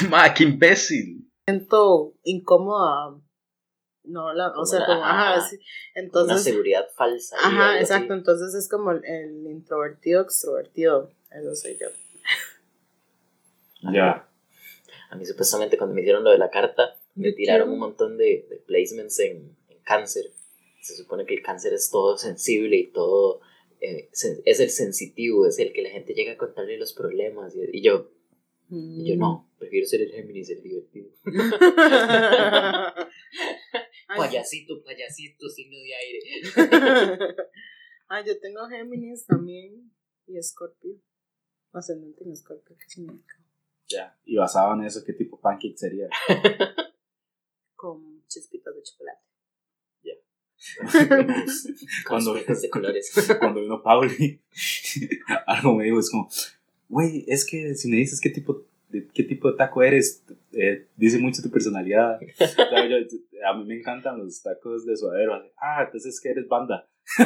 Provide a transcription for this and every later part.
Ma, qué imbécil. Siento incómoda. No, la, o sea, la- como, ajá, ajá, sí. Una Entonces, seguridad falsa. ajá, así. exacto. Entonces es como el, el introvertido extrovertido. Eso soy yo. Ya. A mí supuestamente cuando me hicieron lo de la carta, me tiraron quiero- un montón de, de placements en, en cáncer. Se supone que el cáncer es todo sensible y todo... eh, es el sensitivo, es el que la gente llega a contarle los problemas. Y, y yo, y yo no, prefiero ser el Géminis, el divertido. Ay, Payasito, payasito, signo de aire. Ay, yo tengo Géminis también y Escorpio. Ascendente en Escorpio, qué significa. Ya. Y basado en eso, ¿qué tipo de pancake sería? Con chispitas de chocolate. Con Cuando- de colores. Cuando vino Pauli, algo me dijo, es como, güey, es que si me dices qué tipo de, qué tipo de taco eres, eh, dice mucho tu personalidad. Yo- a mí me encantan los tacos de suadero. así, Ah, entonces es que eres banda.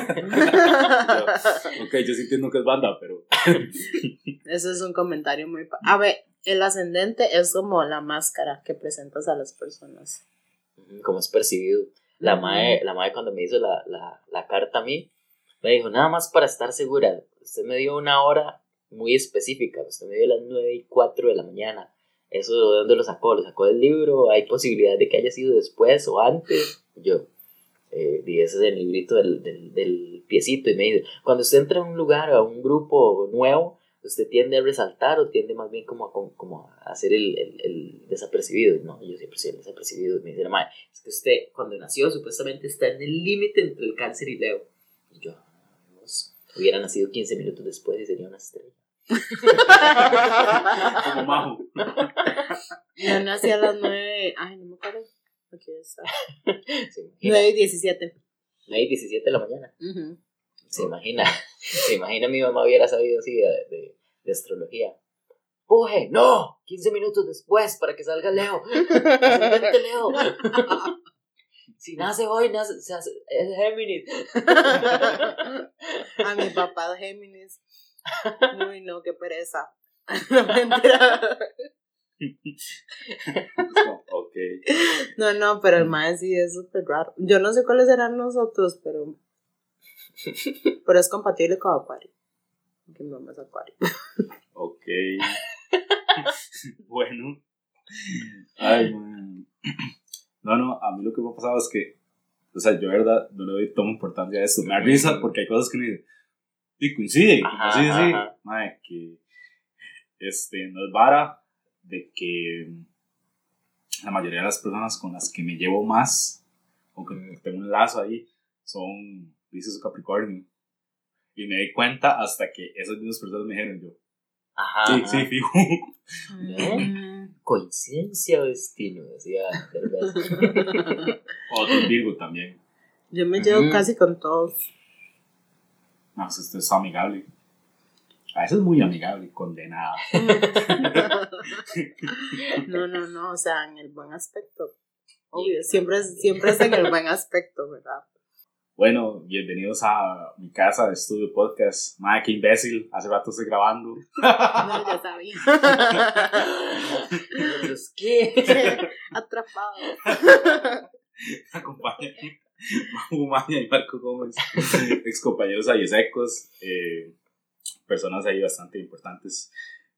Ok, yo sí entiendo que es banda, pero... Eso es un comentario muy... A ver, el ascendente es como la máscara que presentas a las personas. Como es percibido. La mae, la mae cuando me hizo la, la, la carta a mí, me dijo, nada más para estar segura, usted me dio una hora muy específica, usted me dio las 9 y 4 de la mañana. ¿Eso de dónde lo sacó? ¿Lo sacó del libro? ¿Hay posibilidad de que haya sido después o antes? Yo, eh, y ese es el librito del, del, del piecito, y me dice, cuando usted entra a un lugar, a un grupo nuevo, usted tiende a resaltar o tiende más bien como a, como- a hacer el, el, el desapercibido. No, yo siempre soy el desapercibido. Me dice madre, es que usted cuando nació supuestamente está en el límite entre el cáncer y Leo. Y yo, "Ah, hubiera nacido 15 minutos después y sería una estrella. Como majo. Yo nací a las 9... Ay, no me acuerdo. Aquí está. Se imagina, 9 y 17. 9 y 17 de la mañana. Ujú. Se imagina, se imagina mi mamá hubiera sabido así de, de, de astrología. ¡Puje! ¡No! 15 minutos después para que salga Leo. Ascendente Leo. Si nace hoy, nace, se hace- es Géminis. A mi papá Géminis. Uy, no, qué pereza. No, mentira. ok. No, no, pero el mae sí es súper raro. Yo no sé cuáles serán nosotros, pero. Pero es compatible con Acuario. Que mi mamá es Acuario. Ok. bueno. Ay, man. No, no, a mí lo que me ha pasado es que, o sea, yo de verdad no le doy toma importancia a esto. Me da risa porque hay cosas que dicen, y coincide, Ajá, sí, sí, sí. ajá. Mae, que, este, no es vara de que la mayoría de las personas con las que me llevo más, o que tengo un lazo ahí, son Pisces o Capricornio. Y me di cuenta hasta que esas mismas personas me dijeron yo, Ajá. sí, ajá. sí, fijo. Coincidencia o destino, decía. Otro Virgo también. Yo me llevo casi con todos. No, pues esto es amigable. A veces es muy amigable, condenada. No, no, no, o sea, en el buen aspecto. Obvio, siempre es, siempre es en el buen aspecto, ¿verdad? Bueno, bienvenidos a mi casa de estudio podcast. Madre, qué imbécil. Hace rato estoy grabando. No, ya sabía. ¿qué? Atrapado. Me acompañan Majo Maña y Marco Gómez, ex compañeros ahí secos, eh, personas ahí bastante importantes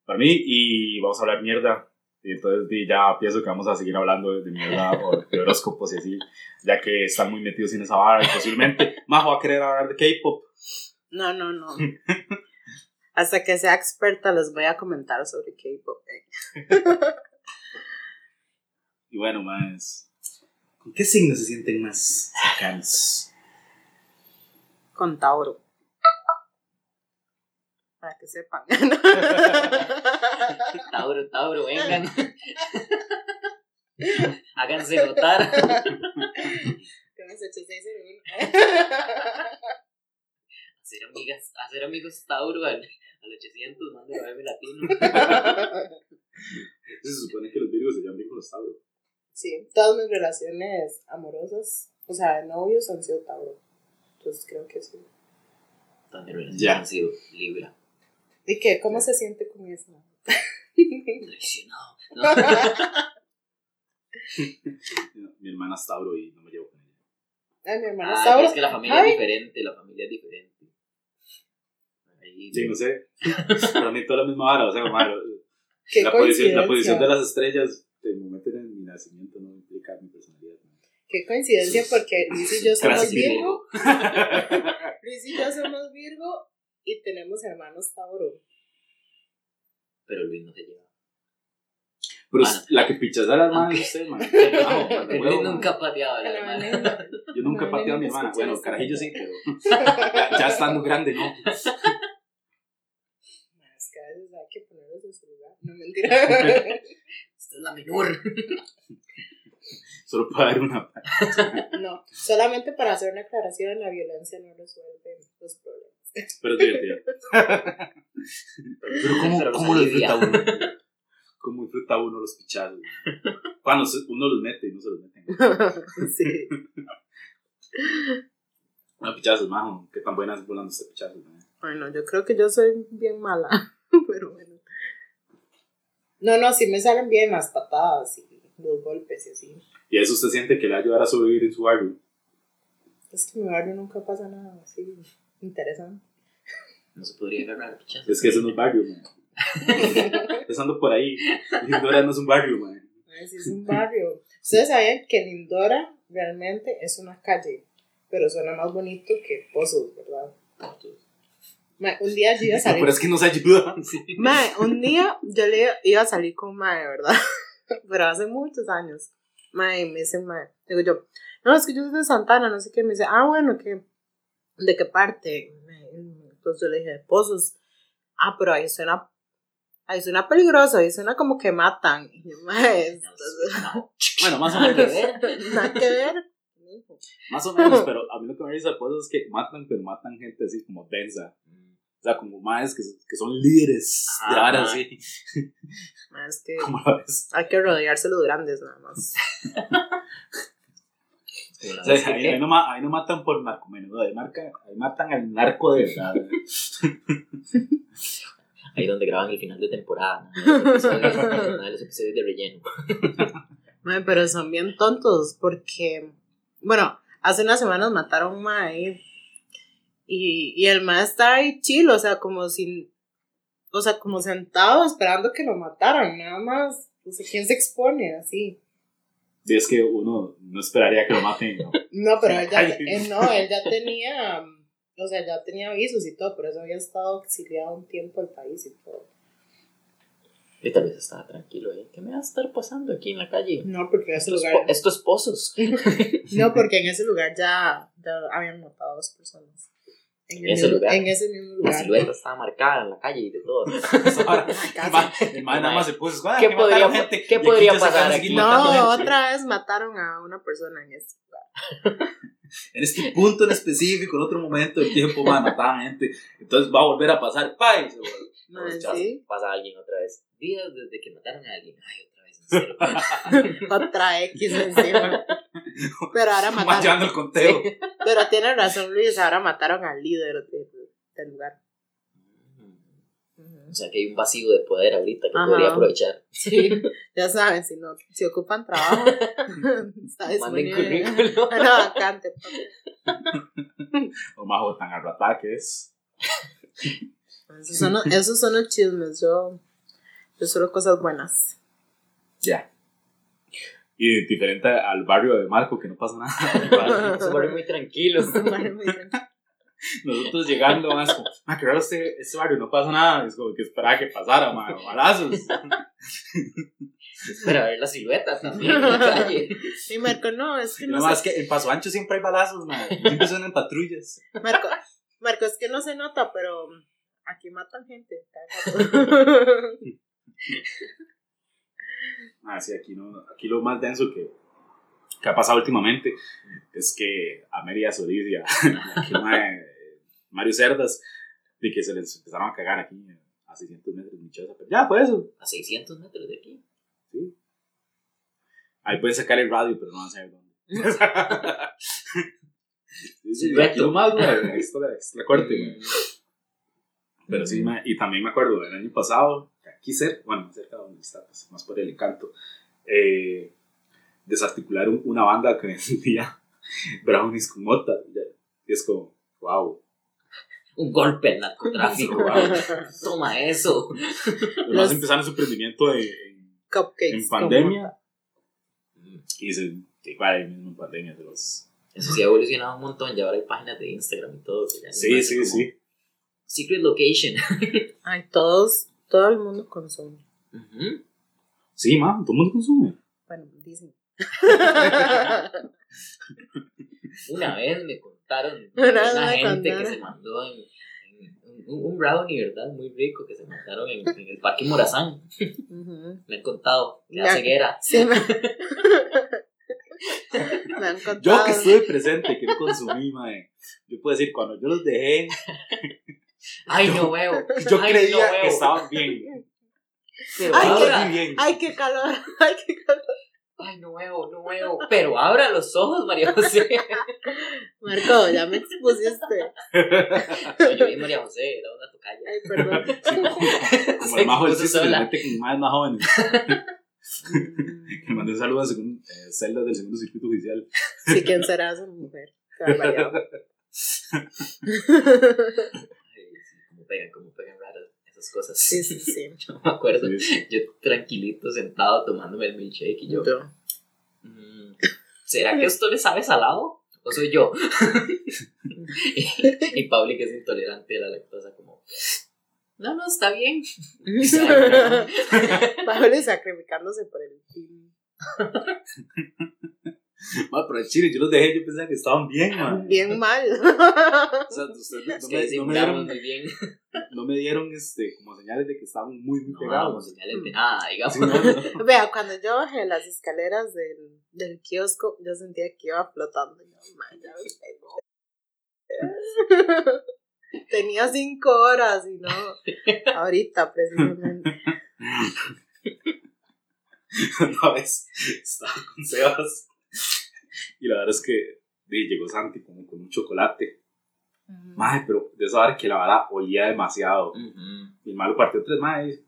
para mí. Y vamos a hablar mierda. Y entonces ya pienso que vamos a seguir hablando de, de mierda o de horóscopos y así, ya que están muy metidos en esa vara y posiblemente Majo va a querer hablar de K-pop. No, no, no. Hasta que sea experta les voy a comentar sobre K-pop. eh. Y bueno, más. ¿Con qué signos se sienten más cercanos? Con Tauro. Para que sepan. Tauro, Tauro, vengan. Háganse notar. Hacer amigas, hacer amigos Tauro al, al 800, mande a latino. Se supone que los virgos se llaman los tauros. Sí, todas mis relaciones amorosas, o sea, de novios han sido Tauro. Entonces creo que sí. También Ya. han sido Libra. ¿Y qué? ¿Cómo se siente con eso? Traicionado. Mi hermana es Tauro y no me llevo con ella. Ay, mi hermana Ah, Tauro. es que la familia Ay. es diferente, la familia es diferente. Ahí- Sí, no sé. Para mí toda la misma vara, o sea, como, la, posición, la coincidencia. posición de las estrellas de momento nacimiento no implica mi personalidad. ¿no? Qué coincidencia porque Luis y yo somos Virgo. Luis y yo somos Virgo y tenemos hermanos Tauro. Pero Luis no se lleva. Pero Ah, la que pichas a la hermana Aunque- es usted, man. Man, Luis huevo, nunca ha pateado a la hermana. Yo nunca he No, pateado a mi hermana. Bueno, carajillo sí, pero ya, estando grande, ¿no? Es que a veces hay que ponerlos en su lugar. No mentira. Esta es la menor. Solo para dar una. No, solamente para hacer una aclaración, la violencia no resuelve los problemas. Pero es divertido. Pero ¿cómo, Pero los cómo lo disfruta uno? ¿Cómo disfruta uno los pichazos? Cuando se- uno los mete y no se los meten. sí. No, pichazos, majo. ¿Qué tan buenas volando este pichazo? Bueno, yo creo que yo soy bien mala, pero bueno. No, no, sí me salen bien las patadas y los golpes y así. Y eso usted siente que le va a ayudar a sobrevivir en su barrio. Es que en mi barrio nunca pasa nada así interesante. No se podría agarrar pichazos. Es que eso no es barrio, man. Empezando por ahí. Lindora no es un barrio, man. Sí, es un barrio. Ustedes sabían que Lindora realmente es una calle, pero suena más bonito que Pozos, ¿verdad? Ma, un día yo iba a No, salir. pero es que nos ayuda. Mae, un día yo le iba a salir con Mae, ¿verdad? Pero hace muchos años. Mae, me dice Mae, digo yo, no, es que yo soy de Santana, no sé qué. Me dice, ah, bueno, ¿qué? ¿de qué parte? Entonces yo le dije, de Pozos. Ah, pero ahí suena, ahí suena peligroso, ahí suena como que matan. Y yo, Mae, entonces, Bueno, más o Nada que menos. ver. nada que ver. Más o menos, pero a mí lo que me dice pues, es que matan, pero matan gente así como densa. O sea, como más que, que son líderes de Ajá. ahora sí. Es que ves. hay que rodearse los grandes nada más. O sea, ahí, no, ma- ahí no matan por narcomenudo, ahí, marca- ahí matan al narco de verdad. Ahí donde graban el final de temporada. ¿no? Los episodios, ¿no? los episodios de relleno. Pero son bien tontos porque, bueno, hace unas semanas mataron a un mae y, y el mae está ahí chill, o sea, como sin, o sea, como sentado esperando que lo mataran, nada más. O sea, ¿quién se expone así? Y es que uno no esperaría que lo maten. ¿no? No, pero él ya, él no, él ya tenía, o sea, ya tenía avisos y todo, por eso había estado exiliado un tiempo del país y todo. Y tal vez estaba tranquilo ahí. ¿Qué me va a estar pasando aquí en la calle? No, porque en ese Esto es, lugar, po- esto es pozos. no, porque en ese lugar ya, ya habían matado a dos personas. En, ¿En ese mismo- lugar? En ese mismo La lugar. silueta estaba marcada en la calle y de todo. Ahora, el ma- el ma nada más se puso. "Ah, ¿Qué podría- mataron gente", qué podría a pasar aquí? No, otra vez mataron a una persona en ese lugar. En este punto en específico, en otro momento del tiempo, man, mataban gente. Entonces va a volver a pasar. ¡Pay! No, Pues, sí. Pasa alguien otra vez. Días desde que mataron a alguien. Ay, serio. Otra X encima. Pero ahora Más mataron. llevando el conteo. Pero tiene razón Luis, ahora mataron al líder del, del lugar. O sea que hay un vacío de poder ahorita que Ajá. podría aprovechar. Sí, ya saben, si no, si ocupan trabajo, está Manden disponible. Una vacante. papi. O majo tan arratada que es. Esos son, los- esos son los chismes, yo, yo solo cosas buenas. Ya. Y diferente al barrio de Marco, que no pasa nada. Es un barrio muy tranquilo. Muy. Nosotros llegando, más como, ah, que raro este, este barrio, no pasa nada. Es como que esperaba que pasara, man, balazos. Para ver la silueta también en la calle. Y Marco, no, es que no nada más sé. que en Paso Ancho siempre hay balazos, man. Siempre son en patrullas. Marco, Marco, es que no se nota, pero aquí matan gente. Ah, sí, aquí, no, aquí lo más denso que, que ha pasado últimamente es que a Mary y a Solís y a, Mario Cerdas, de que se les empezaron a cagar aquí a 600 metros, pero ya fue eso. A 600 metros de aquí. Sí. Ahí pueden sacar el radio, pero no van a saber dónde. sí, sí, Reto. aquí lo más, güey, esto es la corte, güey. Pero sí, y también me acuerdo del año pasado, aquí cerca, bueno, cerca de donde está, pues, más por el encanto, eh, desarticularon una banda que vendía brownies con mota. Y es como, wow. Un golpe al narcotráfico. Wow. Toma eso. Además empezaron su emprendimiento en, en, Cupcakes. en pandemia. Mm, Y se, igual ahí mismo en pandemia de los... Eso sí ha evolucionado un montón. Ya ahora hay páginas de Instagram y todo. que ya Sí, sí, como sí. Secret location. Ay, todos, todo el mundo consume. Sí, ma, todo el mundo consume. Bueno, dicen. Una vez me contaron Una una, vez me gente que se mandó en, en un, un brownie, ¿verdad? Muy rico que se mandaron en, en el Parque Morazán. Me han contado da ceguera. Sí, me... me han Yo que estuve presente, que no consumí, mae. Yo puedo decir, cuando yo los dejé, Ay, no veo. yo Ay, creía no veo. que estaban bien. Pero Ay, qué- bien. Ay, qué calor. Ay, qué calor. ay, no veo, no veo. Pero abra los ojos, María José. Marco, ya me expusiste. Yo vi María José, era una tocaya. Ay, perdón. Como Se el majo del que se mete con más más jóvenes. Que le mandé un saludo a segun- eh, celdas del segundo circuito judicial. Sí, ¿quién será esa mujer? Qué barbaridad. Ay, sí, cómo pegan, cómo pegan raras esas cosas. Sí, sí, sí. Yo me acuerdo, Sí, sí. yo tranquilito sentado tomándome el milkshake y yo, Yo. mm, ¿será que esto le sabe salado? ¿O soy yo? y, y Pauli, que es intolerante a la lactosa, como, no, no, está bien. Pablo sacrificándose por el team. Ma, pero en Chile yo los dejé, yo pensaba que estaban bien, man. Bien mal. O sea, ustedes Es no, me, no, me disimulamos dieron, muy bien, no me dieron este, como señales de que estaban muy, muy no pegados. damos señales de nada, digamos. Sí, no, no. Vea, cuando yo bajé las escaleras del, del kiosco, yo sentía que iba flotando. Y yo, "Man, ya me pegó". Tenía cinco horas y no, ahorita precisamente. Una vez estaba con Sebas y la verdad es que llegó Santi como con un chocolate. Madre, pero de esa hora que la vara olía demasiado. Ujú. Y el malo partió tres, madre.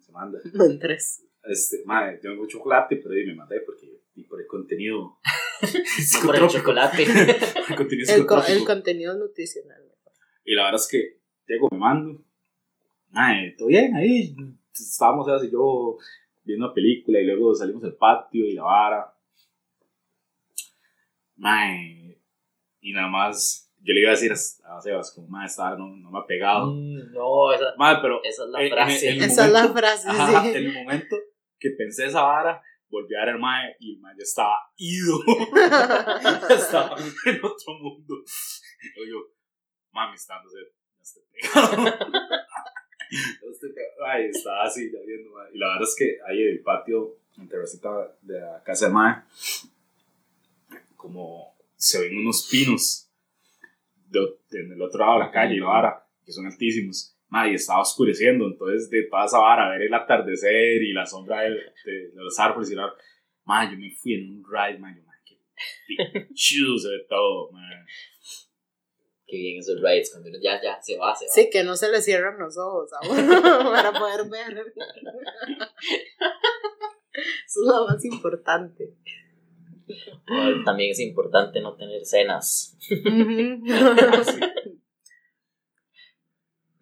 Se manda. No en tres. Este, madre, yo tengo chocolate, pero me maté porque y por el contenido. No por el chocolate. el contenido El, co- el contenido nutricional. Y la verdad es que llego, me mando. Ay, todo bien, ahí estábamos Sebas y yo viendo una película y luego salimos al patio y la vara. Mae, y nada más, yo le iba a decir a Sebas, como, mae, esta no, no me ha pegado. Mm, no, esa, Mae, pero esa es la en- en- frase. en- Esa es la momento- frase, ajá, sí. en el momento que pensé esa vara, volví a ver al mae y el mae ya estaba ido. estaba en otro mundo. Y yo, mami, está dando. Ya estoy pegado. Ay, estaba así, ya viendo, mae. Y la verdad es que ahí en el patio, en terracita de la casa de mae, como se ven unos pinos de- en el otro lado de la calle y la vara, que son altísimos. Mae, y estaba oscureciendo, entonces de toda esa vara, ver el atardecer y la sombra de, de- de los árboles y la Mae, yo me fui en un ride, qué pichudo se ve todo, mae. Qué bien esos rides, cuando uno ya, ya, se va, se va. Sí, que no se le cierran los ojos a uno para poder ver. Eso es lo más importante. O También es importante no tener cenas.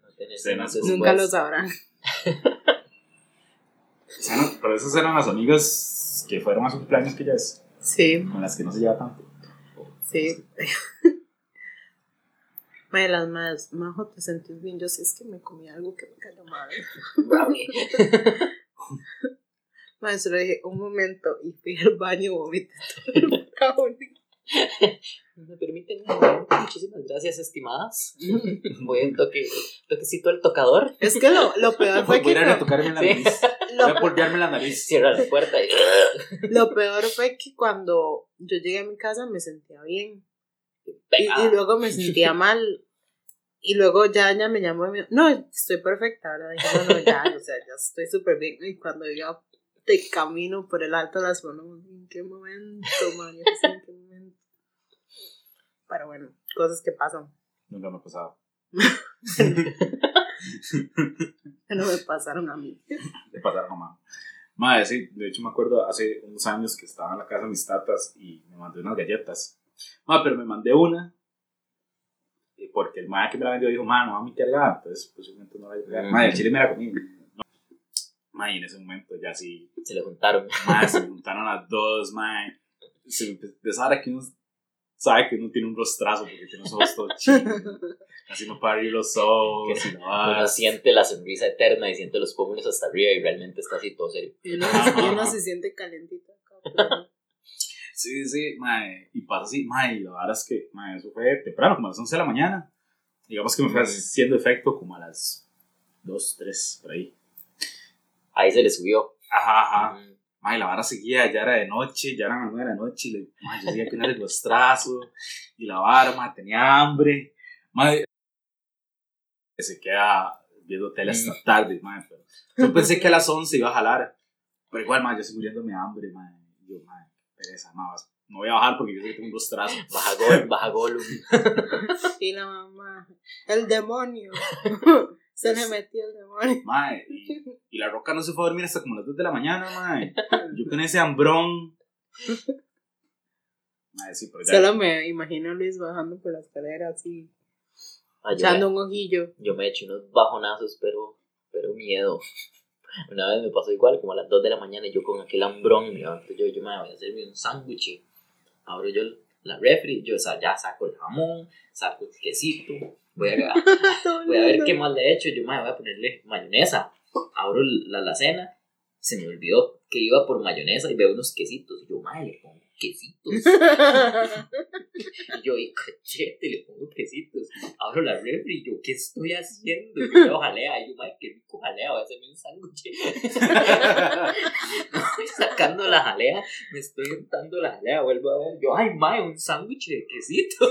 No tener Cenas cenas Nunca lo sabrán. Pero esas eran las amigas que fueron a su cumpleaños que ya es, Sí, con las que no se lleva tanto. sí. Mae, las más, Majo, ¿te sentís bien? Yo sí es que me comí algo que me cayó mal. Mae, solo dije un momento y fui al baño y vomité todo el brownie. ¿Me permiten un momento? Muchísimas gracias, estimadas. Voy a toque, toquecito al tocador. Es que lo, lo peor fue Voy que ir a tocarme la Sí. nariz. Voy a polvearme la nariz. Cierra la puerta y. lo peor fue que cuando yo llegué a mi casa me sentía bien. Y, luego me sentía mal. Y luego ya ella me llamó y me dijo, no, estoy perfecta, ¿verdad? Dije, no, no, ya, o sea, ya estoy súper bien. Y cuando yo de camino por el alto de las manos, ¿en qué momento, María? ¿En qué momento? Pero bueno, cosas que pasan. Nunca me ha pasado. No me pasaron a mí. Le pasaron a mamá. Madre, sí, de hecho me acuerdo hace unos años que estaba en la casa de mis tatas y me mandé unas galletas. Madre, pero me mandé una eh, porque el madre que me la vendió dijo, madre, no va a mi cargada, entonces posiblemente no la iba a cargar. Madre, el chile me la comí. No. Y en ese momento ya sí, Se le juntaron. madre, se juntaron las dos, madre. Se de esa hora que uno sabe que uno tiene un rostrazo porque tiene los ojos todos chinos. Así no para abrir los ojos la vara. Uno siente la sonrisa eterna y siente los pómulos hasta arriba y realmente está así todo serio. Y uno, y uno se siente calentito acá. pero- Sí, sí, mae. Y pasa así, mae. Y la verdad es que, mae, eso fue temprano, como a las 11 de la mañana. Digamos que me fue haciendo efecto como a las 2, 3, por ahí. Ahí se le subió. Ajá, ajá. Mm. Mae, la vara seguía, ya era de noche, ya eran las 9 de la noche. Y le, mae, yo seguía con el rostrazo. Y la vara, mae, tenía hambre. Mae, que se queda viendo tele hasta tarde, mae. Pero yo pensé que a las 11 iba a jalar. Pero igual, mae, yo estoy muriéndome de hambre. Y yo, qué pereza, vas- No voy a bajar porque yo sé que tengo un rostrazo. Baja gol, baja gol. Y la mamá, el demonio. Se le metió el demonio. Mae, y, y la roca no se fue a dormir hasta como las 2 de la mañana, mae. Yo con ese hambrón. Mae, sí, pero ya. Solo me imagino a Luis bajando por la escalera así, Ah, echando un ojillo. yo me eché unos bajonazos, pero, pero miedo. Una vez me pasó igual, como a las 2 de la mañana, y yo con aquel hambrón, me levanto yo, yo me voy a hacerme un sándwich. Abro yo la refri, yo o sea, ya saco el jamón, saco el quesito, voy a, voy a ver qué más le he hecho, yo me voy a ponerle mayonesa. Abro la alacena, se me olvidó que iba por mayonesa y veo unos quesitos. Yo, madre, le pongo quesitos. Y yo, y cachete, le pongo quesitos. Abro la refri y yo, ¿qué estoy haciendo? Y yo jalea. Y yo, madre, qué rico jalea, voy a hacerme un sándwich. Estoy sacando la jalea, me estoy untando la jalea, vuelvo a ver. Yo, ay, madre, un sándwich de quesitos.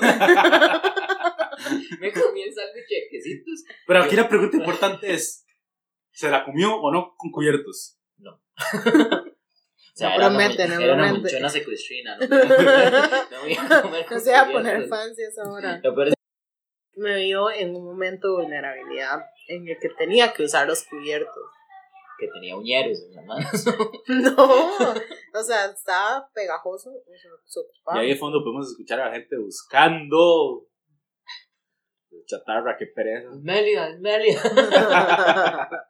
me comí el sándwich de quesitos. Pero aquí la pregunta importante es: ¿se la comió o no con cubiertos? O sea, No era una promete, mu- no era una muchona secuestrina. No, no iba a comer No con se va a poner fancy esa hora. Lo peor es Me vio en un momento de vulnerabilidad en el que tenía que usar los cubiertos. que tenía uñeros en las manos. No, o sea, estaba pegajoso. Y ahí de fondo podemos escuchar a la gente buscando. Chatarra, qué pereza. Melia, Melia.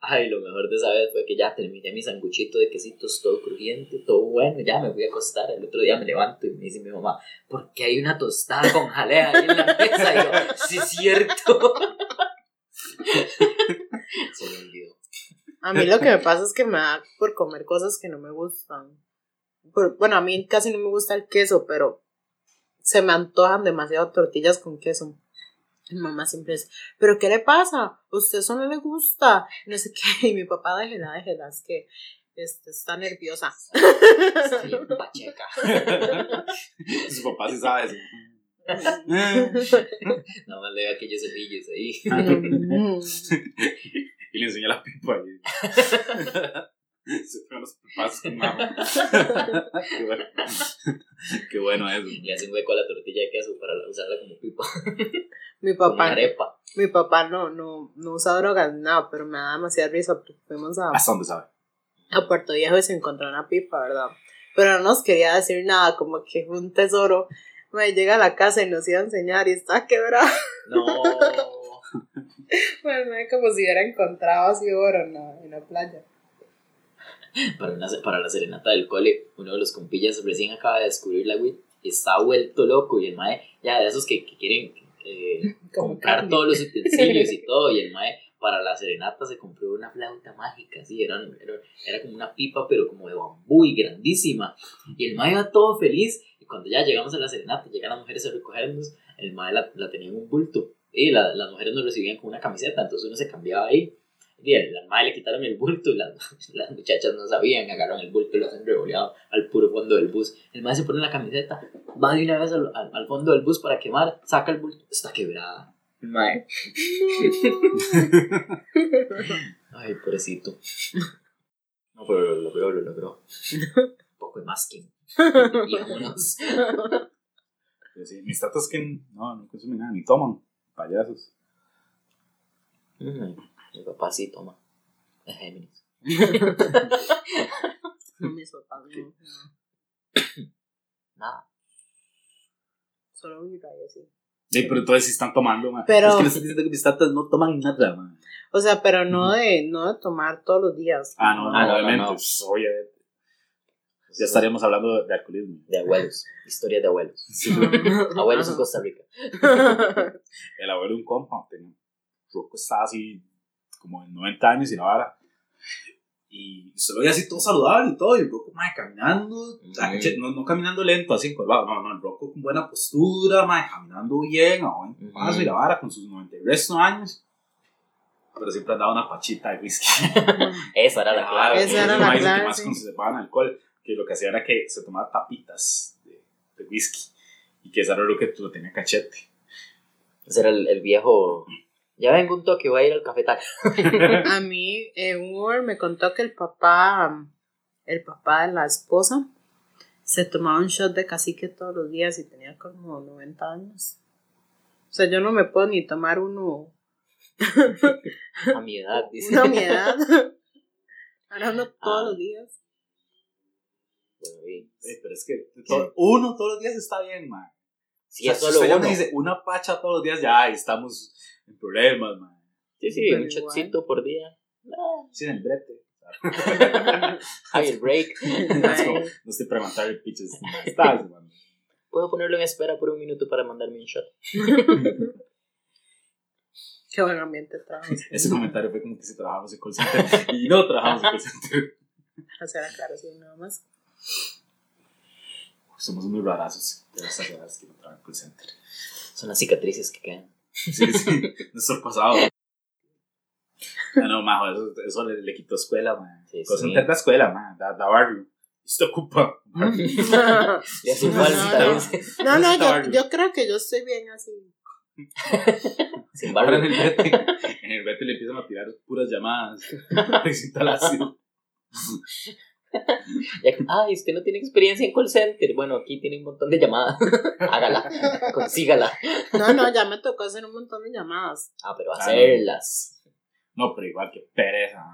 Ay, lo mejor de esa vez fue que ya terminé mi sanguchito de quesitos todo crujiente, todo bueno, ya me fui a acostar. El otro día me levanto y me dice mi mamá, ¿por qué hay una tostada con jalea ahí en la mesa? Y yo, sí, es cierto. Se me olvidó. A mí lo que me pasa es que me da por comer cosas que no me gustan. Por- bueno, a mí casi no me gusta el queso, pero se me antojan demasiado tortillas con queso. Mi mamá siempre dice, ¿pero qué le pasa? ¿A usted eso no le gusta? No sé qué. Y mi papá, déjela, déjela, es que este, está nerviosa. Estoy en pacheca. Su papá sí sabe eso. Nada más le veo aquellos cepillos ahí. y le enseña la pipa. Y... Se fueron los papás con mamá. qué, bueno. qué bueno eso. Le hace un hueco a la tortilla de queso para usarla como pipa. mi papá, arepa. mi papá no, no, no usa drogas, nada, pero me da demasiada risa porque fuimos a, ¿Hasta dónde sabe? a Puerto Viejo y se encontró una pipa, ¿verdad? Pero no nos quería decir nada, como que fue un tesoro. Me llega a la casa y nos iba a enseñar y está quebrada. No. Pues me como si hubiera encontrado así oro en la, en la playa. para, una, para la serenata del cole, uno de los compillas recién acaba de descubrir la WIT y está vuelto loco. Y el mae, ya de esos que, que quieren eh, comprar todos los utensilios y todo. Y el mae, para la serenata, se compró una flauta mágica, así, era, era, era como una pipa, pero como de bambú y grandísima. Y el mae iba todo feliz. Y cuando ya llegamos a la serenata, llegan las mujeres a recogernos, el mae la, la tenía en un bulto. Y la- las mujeres nos recibían con una camiseta, entonces uno se cambiaba ahí. Al mae le quitaron el bulto y las, las muchachas no sabían, agarraron el bulto y lo hacen revoleado al puro fondo del bus. El mae se pone la camiseta, va de una vez al, al- al fondo del bus para quemar, saca el bulto, está quebrada. El mae. Ay, pobrecito. No, pero lo logró, lo logró. Un poco de masking. Y vámonos. Yo sí, mis tatas que no, no consumen nada, ni toman. Payasos. Ujú. Mi papá sí toma. Es Géminis. No, mis papás no. no. Nada. Solo Vibra y así. Sí, pero entonces sí están tomando, ma. Pero- Es que me están diciendo que mis tatas no toman nada, ma. O sea, pero no de, no de tomar todos los días. Ah, no, no, Ah, no, no, obviamente. no. pues, obviamente. Ya estaríamos hablando de alcoholismo. De abuelos. Historias de abuelos. Sí. Abuelos en Costa Rica. El abuelo de un compa, tenía, Rocco estaba así como en 90 años y la vara. Y se lo veía así todo saludable y todo. Y el Rocco, mae, caminando, a Mm. caché- no, no caminando lento, así encorvado. No, no, el Rocco con buena postura, mae, caminando bien, a buen paso y la vara con sus 90 y resto años. Pero siempre andaba una pachita de whisky. Esa era la clave. Esa era la clave, más sí. conservaban alcohol, que lo que hacía era que se tomaba tapitas de, de whisky. Y que eso era lo que lo tenía cachete. Ese era el, el viejo. Ya vengo un toque, voy a ir al cafetal. A mí, eh, Uber me contó que el papá, el papá de la esposa, se tomaba un shot de cacique todos los días y tenía como 90 años. O sea, yo no me puedo ni tomar uno, A mi edad, dice. una a mi edad. Ahora uno todos Ah. los días. Bueno, y- Sí, pero es que uno todos los días está bien, man. Es solo usted ya uno. me dice una pacha todos los días, ya estamos en problemas, man. Sí, sí, Pero un shotcito por día. Ah, Sí, en el brete. Hay el break. Como, no estoy preguntando el pitches. Estás, man. Puedo ponerlo en espera por un minuto para mandarme un shot. Qué buen ambiente de trabajo. Ese comentario fue como que si trabajamos en call center y no trabajamos en call center. Hacer aclaración nada más. Somos unos rarazos de las raras que no call center. Son las cicatrices que quedan. Sí, sí, nuestro pasado. Ya no, majo, eso, eso le, le quitó escuela, man. Sí, call sí. center da escuela, man, da, da barrio. Esto ocupa. Y así No, no. No, no, yo, yo creo que yo estoy bien así. Sin Ahora en barrio. el brete, en el brete le empiezan a tirar puras llamadas de instalación. Ay, usted no tiene experiencia en call center. Bueno, aquí tiene un montón de llamadas. Hágala, consígala. No, no, ya me tocó hacer un montón de llamadas. Ah, pero Ah, no. hacerlas. No, pero igual que pereza.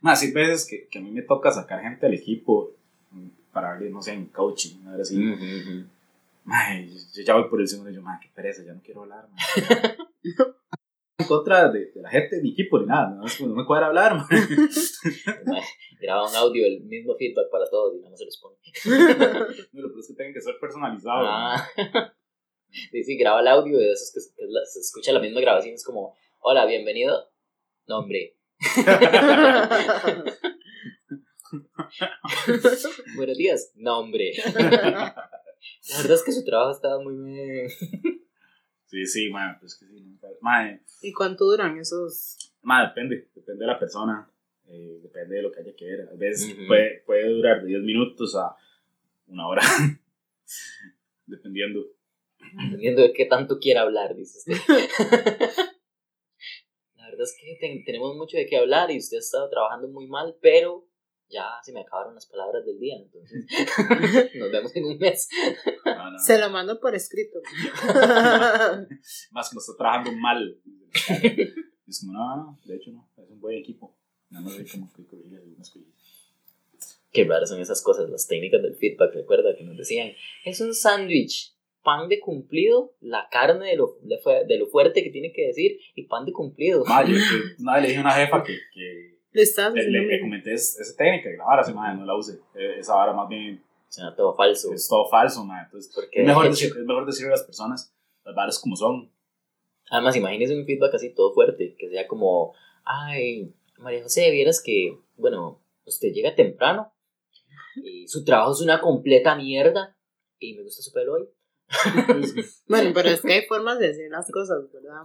Más, hay veces que, que a mí me toca sacar gente del equipo mm, para darle, no sé, en coaching, una vez así. Mae, yo, yo ya voy por el segundo y yo, mae, qué pereza, ya no quiero hablar. en contra de, de la gente de mi equipo ni nada, no, es como, no me cuadra hablar, Graba un audio, el mismo feedback para todos y nada más se los pone. No, lo peor es que tienen que ser personalizados. Ah. Sí, sí, graba el audio de esos que, que la- se escucha la misma grabación. Es como, hola, bienvenido. Nombre. Buenos días. Nombre. La verdad es que su trabajo estaba muy bien. Sí, sí, mae, pues que sí. no, Mae, ¿Y cuánto duran esos? mae, depende, depende de la persona, eh, depende de lo que haya que ver. A veces puede, puede durar de 10 minutos a una hora, dependiendo. Dependiendo de qué tanto quiera hablar, dice usted. La verdad es que ten- tenemos mucho de qué hablar y usted ha estado trabajando muy mal, pero ya se me acabaron las palabras del día, entonces nos vemos en un mes. No, no, Se lo mando por escrito. Más como está trabajando mal. Es como, no, no, de hecho no, es un buen equipo. Nada más hay como que corregir algunas cosillas. Qué raras son esas cosas, las técnicas del feedback, recuerda que nos decían, es un sándwich, pan de cumplido, la carne de lo, de, de lo fuerte que tiene que decir y pan de cumplido. Ma, yo, yo una vez le dije a una jefa que, que Le estás le, le- le comenté es- esa técnica, que la vara, se madre, no la use. Eh, Esa vara más bien Suena todo falso. es todo falso, ma. Entonces, es mejor, de decir, es mejor decirle a las personas las varas como son. Además, imagínese un feedback así todo fuerte, que sea como, ay, María José, vieras que, bueno, usted llega temprano y su trabajo es una completa mierda y me gusta su pelo hoy. Bueno, pero es que hay formas de decir las cosas, ¿verdad?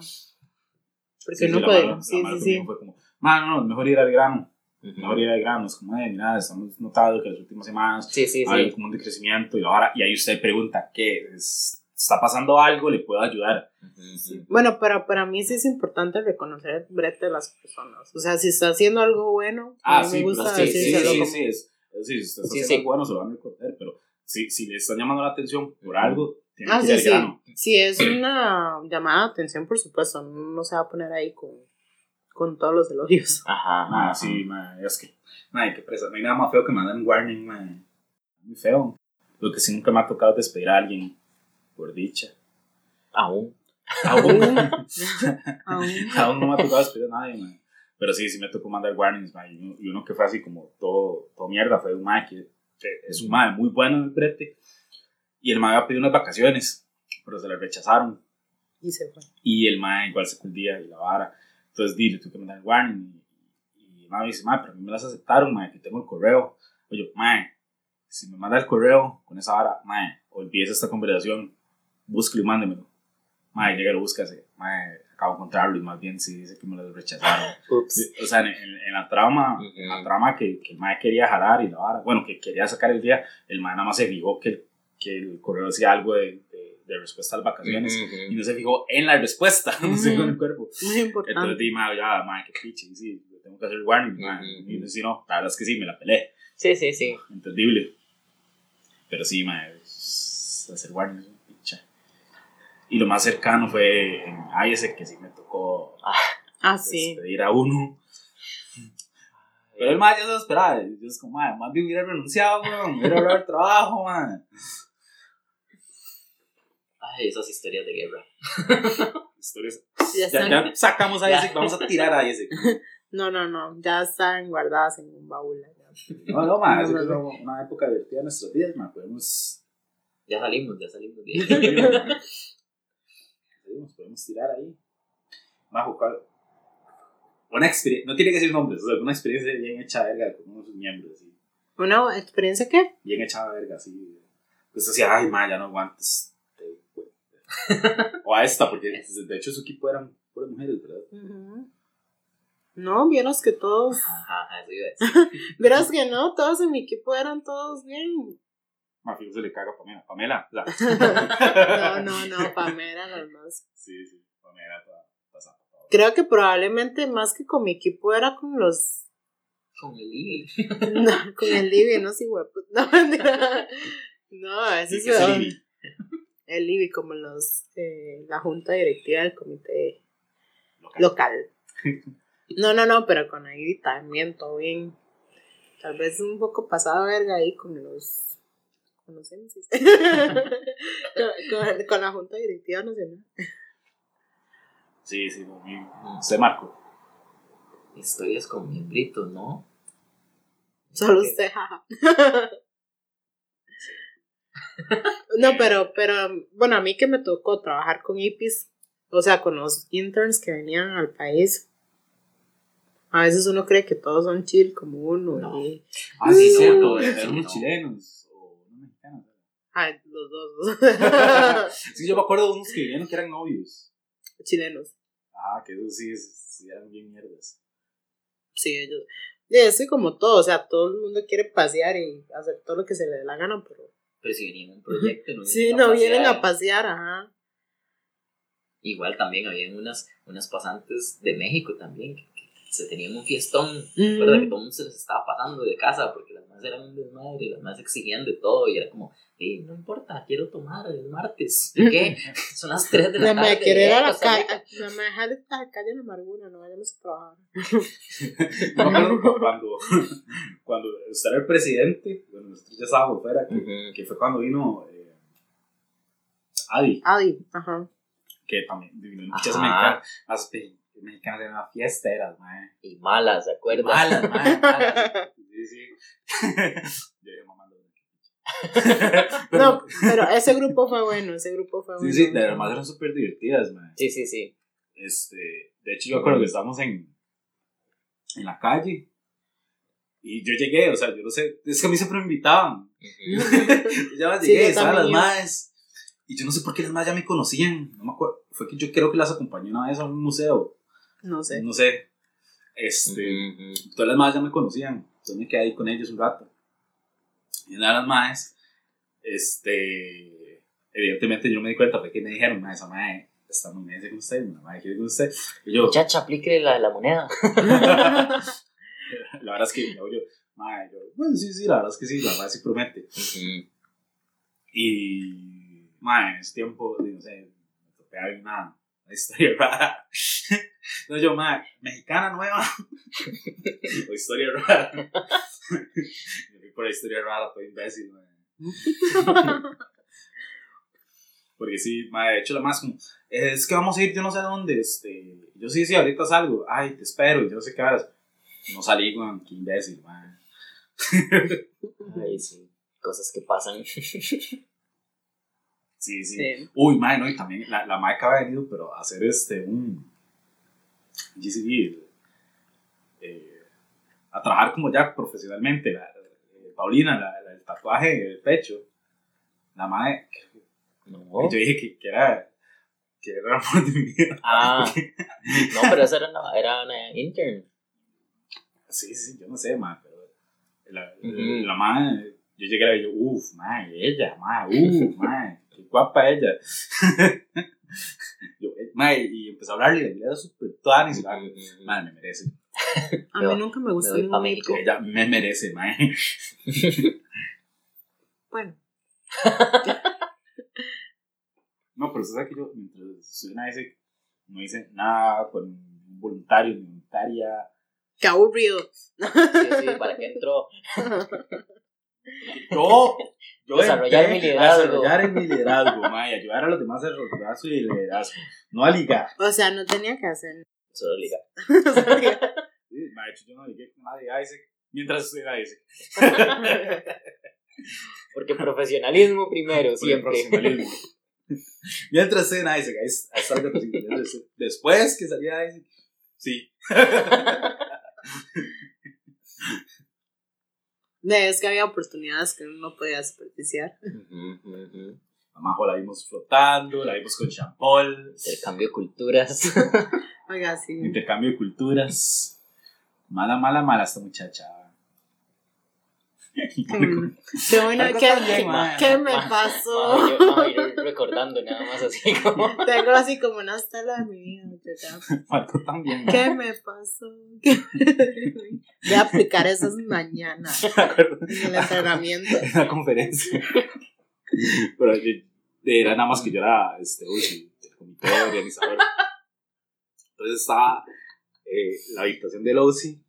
Porque Sí, sí, uno la puede. Sí, mala sí, sí. Fue como, ma, no, no, mejor ir al grano. Ujú. Mejor ir al grano. Es como, eh, mira, estamos notando que las últimas semanas Sí, sí, hay sí. como un decrecimiento y, la vara- y ahí usted pregunta, ¿qué? Es- ¿Está pasando algo? ¿Le puedo ayudar? Ujú. Bueno, pero para mí sí es importante reconocer el brete de las personas. O sea, si está haciendo algo bueno, a mí me gusta sí, sí, sí, sí, es, es decir, si está Sí, haciendo sí. algo bueno, se lo van a reconocer, pero si, si le están llamando la atención por algo, tiene Ah, que sí, ir al sí. grano. Si es una llamada de atención, por supuesto, no se va a poner ahí con, con todos los elogios. Ajá. Ah, sí, ma, es que, ma, qué presa. No hay nada más feo que mandar un warning, ma. Muy feo. Lo que sí nunca me ha tocado es despedir a alguien, por dicha. Aún. Aún, Aún. aún no me ha tocado despedir a nadie, ma. Pero sí, sí me tocó mandar warnings, ma. Y uno, y uno que fue así como todo, todo mierda, fue un ma que que es un ma muy bueno en el brete. Y el ma había pedido unas vacaciones, pero se le rechazaron. Y se fue. Y el mae igual se el día y la vara. Entonces dile, tú que me das el warning. Y, y me dice, mae, pero a mí me las aceptaron, mae, que tengo el correo. Oye, mae, si me manda el correo con esa vara, mae, olvídese esta conversación, búsquelo y mándemelo. Mae, llega lo búscase. Mae, acabo de encontrarlo y más bien sí dice que me lo rechazaron. O sea, en, en- en la trama, en la trama que, que el mae quería jalar y la vara, bueno, que quería sacar el día, el mae nada más se fijó que, que el correo decía algo de, de, respuesta a las vacaciones y no se fijó en la respuesta, no se fijó en el cuerpo. Muy importante. Entonces di, ma, ya, ma, qué piche, y sí, tengo que hacer warning, ma. Ujú. Y si no, la verdad es que sí, me la pelé, Sí, sí, sí. entendible. Pero sí, ma, es- hacer warning es un picha. Y lo más cercano fue en IS, que sí me tocó ah, sí. despedir a uno. Pero el ma ya se lo esperaba, yo es como, ma, más bien hubiera renunciado, weón, hubiera hablado del trabajo, ma. Ay, esas historias de guerra. Historias. Ya Ya, ya sacamos a ese, vamos a tirar a ese. No, no, no. Ya están guardadas en un baúl. No, no, ma, No, es no, no. una época divertida en nuestras vidas, ma, podemos, Ya salimos, ya salimos de ahí. podemos, tirar ahí. Bajo, ¿cuál? Una experiencia, no tiene que decir nombres, o sea, una experiencia bien hecha verga con unos miembros, así, ¿Una experiencia qué? bien hecha verga, así. Pues decía, ay, ma, ya no aguantes. o a esta, porque de hecho su equipo eran puras mujeres, ¿verdad? No, vieras que todos. Ajá. Vieras que no, todos en mi equipo eran todos bien. Ma, fijo, se le caga a Pamela. Pamela, sea, No, no, no, Pamela las más. Sí, sí, Pamela toda pasada. Creo que probablemente más que con mi equipo era con los. Con el Lili. No, con el Libby, no si huepos. No, mentira. No, ese ¿Y es qué es el el, Libby, como los. eh, la junta directiva del comité Local. local. No, no, no, pero con ahí también todo bien. Tal vez un poco pasado verga ahí con los. Con los MCs. con, con- con la junta directiva nacional. Sí, sí, no, bien. Usted, Marco. Historias con miembritos, ¿no? Solo usted, jaja. No, pero, pero, bueno, a mí que me tocó trabajar con IPIs, o sea, con los interns que venían al país. A veces uno cree que todos son chill como uno. No. Y, Ah, sí, cierto. sí, Eran unos no. chilenos o unos mexicanos. ay, los dos. Sí, yo me acuerdo de unos que vinieron que eran novios. Chilenos. Ah, que sí, sí eran bien mierdas. Sí, ellos. Y eso y como todo, o sea, todo el mundo quiere pasear y hacer todo lo que se le dé la gana, pero. Pero si venían en un proyecto, no Sí, vienen no vienen a pasear. ajá. Igual también habían unas, unas pasantes de México también, que se tenían un fiestón, Ujú. ¿verdad? Que todo el mundo se les estaba pasando de casa porque las más eran un desmadre, las más exigían de todo y era como, "Ey, no importa, quiero tomar el martes. ¿Y qué? Son las 3 de la No tarde. me quiere ir a la calle, Rica". no me dejar estar a la calle en la amargura, no vayamos a trabajar. Me acuerdo cuando, cuando usted era el presidente, bueno, nosotros ya estábamos fuera, que, Ujú. que fue cuando vino eh, Adi, Adi, ajá. que también vino muchas Ajá. mexicanas. Mexicanas eran una fiesta, eran, mae. Y malas, ¿se acuerdan? Malas, mae, malas. Sí, sí. Yo dije, mamando. No, pero ese grupo fue bueno, ese grupo fue bueno. Sí, sí, además eran súper divertidas, mae. Sí, sí, sí. Este, de hecho, yo recuerdo que estábamos en, en la calle y yo llegué, o sea, yo no sé, es que a mí siempre me invitaban. Ujú. ya Sí, llegué, yo estaban las iba. madres. Y yo no sé por qué las madres ya me conocían. No me acuerdo. Fue que yo creo que las acompañé una vez a un museo. No sé. No sé. Este, Ujú. todas las madres ya me conocían. Entonces me quedé ahí con ellos un rato. Y una de las madres, este, evidentemente yo no me di cuenta, fue que me dijeron, madre, esa madre está muy necia con usted, la madre quiere con usted. Y yo, Muchacha, aplíquele la, la moneda. la verdad es que, yo, yo, madre, yo, bueno, sí, sí, la verdad es que sí, la verdad sí promete. Y, madre, en ese tiempo, no sé, me topé ahí una, una historia rara. No, yo, madre, mexicana nueva. o historia rara. Yo fui por la historia rara, todo imbécil, madre. Porque sí, madre, de hecho, la más como, es que vamos a ir, yo no sé a dónde, este, yo sí, sí, ahorita salgo, ay, te espero, y yo no sé qué hagas. No salí, man, qué imbécil, madre. Ay, sí. Cosas que pasan. Sí, sí. Sí. Uy, madre, no, y también la, la madre que había venido, pero a hacer este, un GCD, eh, a trabajar como ya profesionalmente, la, eh, Paulina, la, la- el tatuaje del pecho, la madre, No. yo dije que, que era, que era mi vida. Ah, no, pero esa era una, era una intern. Sí, sí, yo no sé, madre, pero la, madre, yo llegué y yo, uff, madre, ella, madre, uff, madre, qué guapa ella. yo, madre, y empecé a hablarle, y era súper toda, y se la- madre, me merece. A mí nunca me gustó ningún médico. Ella me merece, madre. Bueno, No, pero usted sabe que yo, mientras soy una ese, no hice nada con un voluntario, ni voluntaria. qué aburrido. Sí, sí, para que entró. Yo, yo Desarrollar mi liderazgo. Desarrollar en mi liderazgo, madre, ayudar a los demás a desarrollar su liderazgo, no a ligar. O sea, no tenía que hacer. Solo liga. Sí, madre, de hecho, yo no ligué con nadie a ese, mientras estuviera a ese. Porque profesionalismo primero, Por el siempre. profesionalismo. Mientras esté en Isaac, ahí es- ahí está algo Después que salía Isaac, sí. De, es que había oportunidades que uno no podía desperdiciar. A Majo la vimos flotando, la vimos con champol, Intercambio de culturas. Oiga, sí. intercambio de culturas. Mala, mala, mala esta muchacha. Mm. Qué bueno, ¿qué, qué- qué me Ma- pasó? ma, yo, ma, yo recordando nada más así como. Tengo así como una estela de mi vida. también. ¿Qué me pasó? ¿Qué- Voy a aplicar esas mañanas en el entrenamiento. en una conferencia. Pero yo- era nada más que yo era este, uy, el comité organizador. Entonces estaba eh, la habitación del OSI,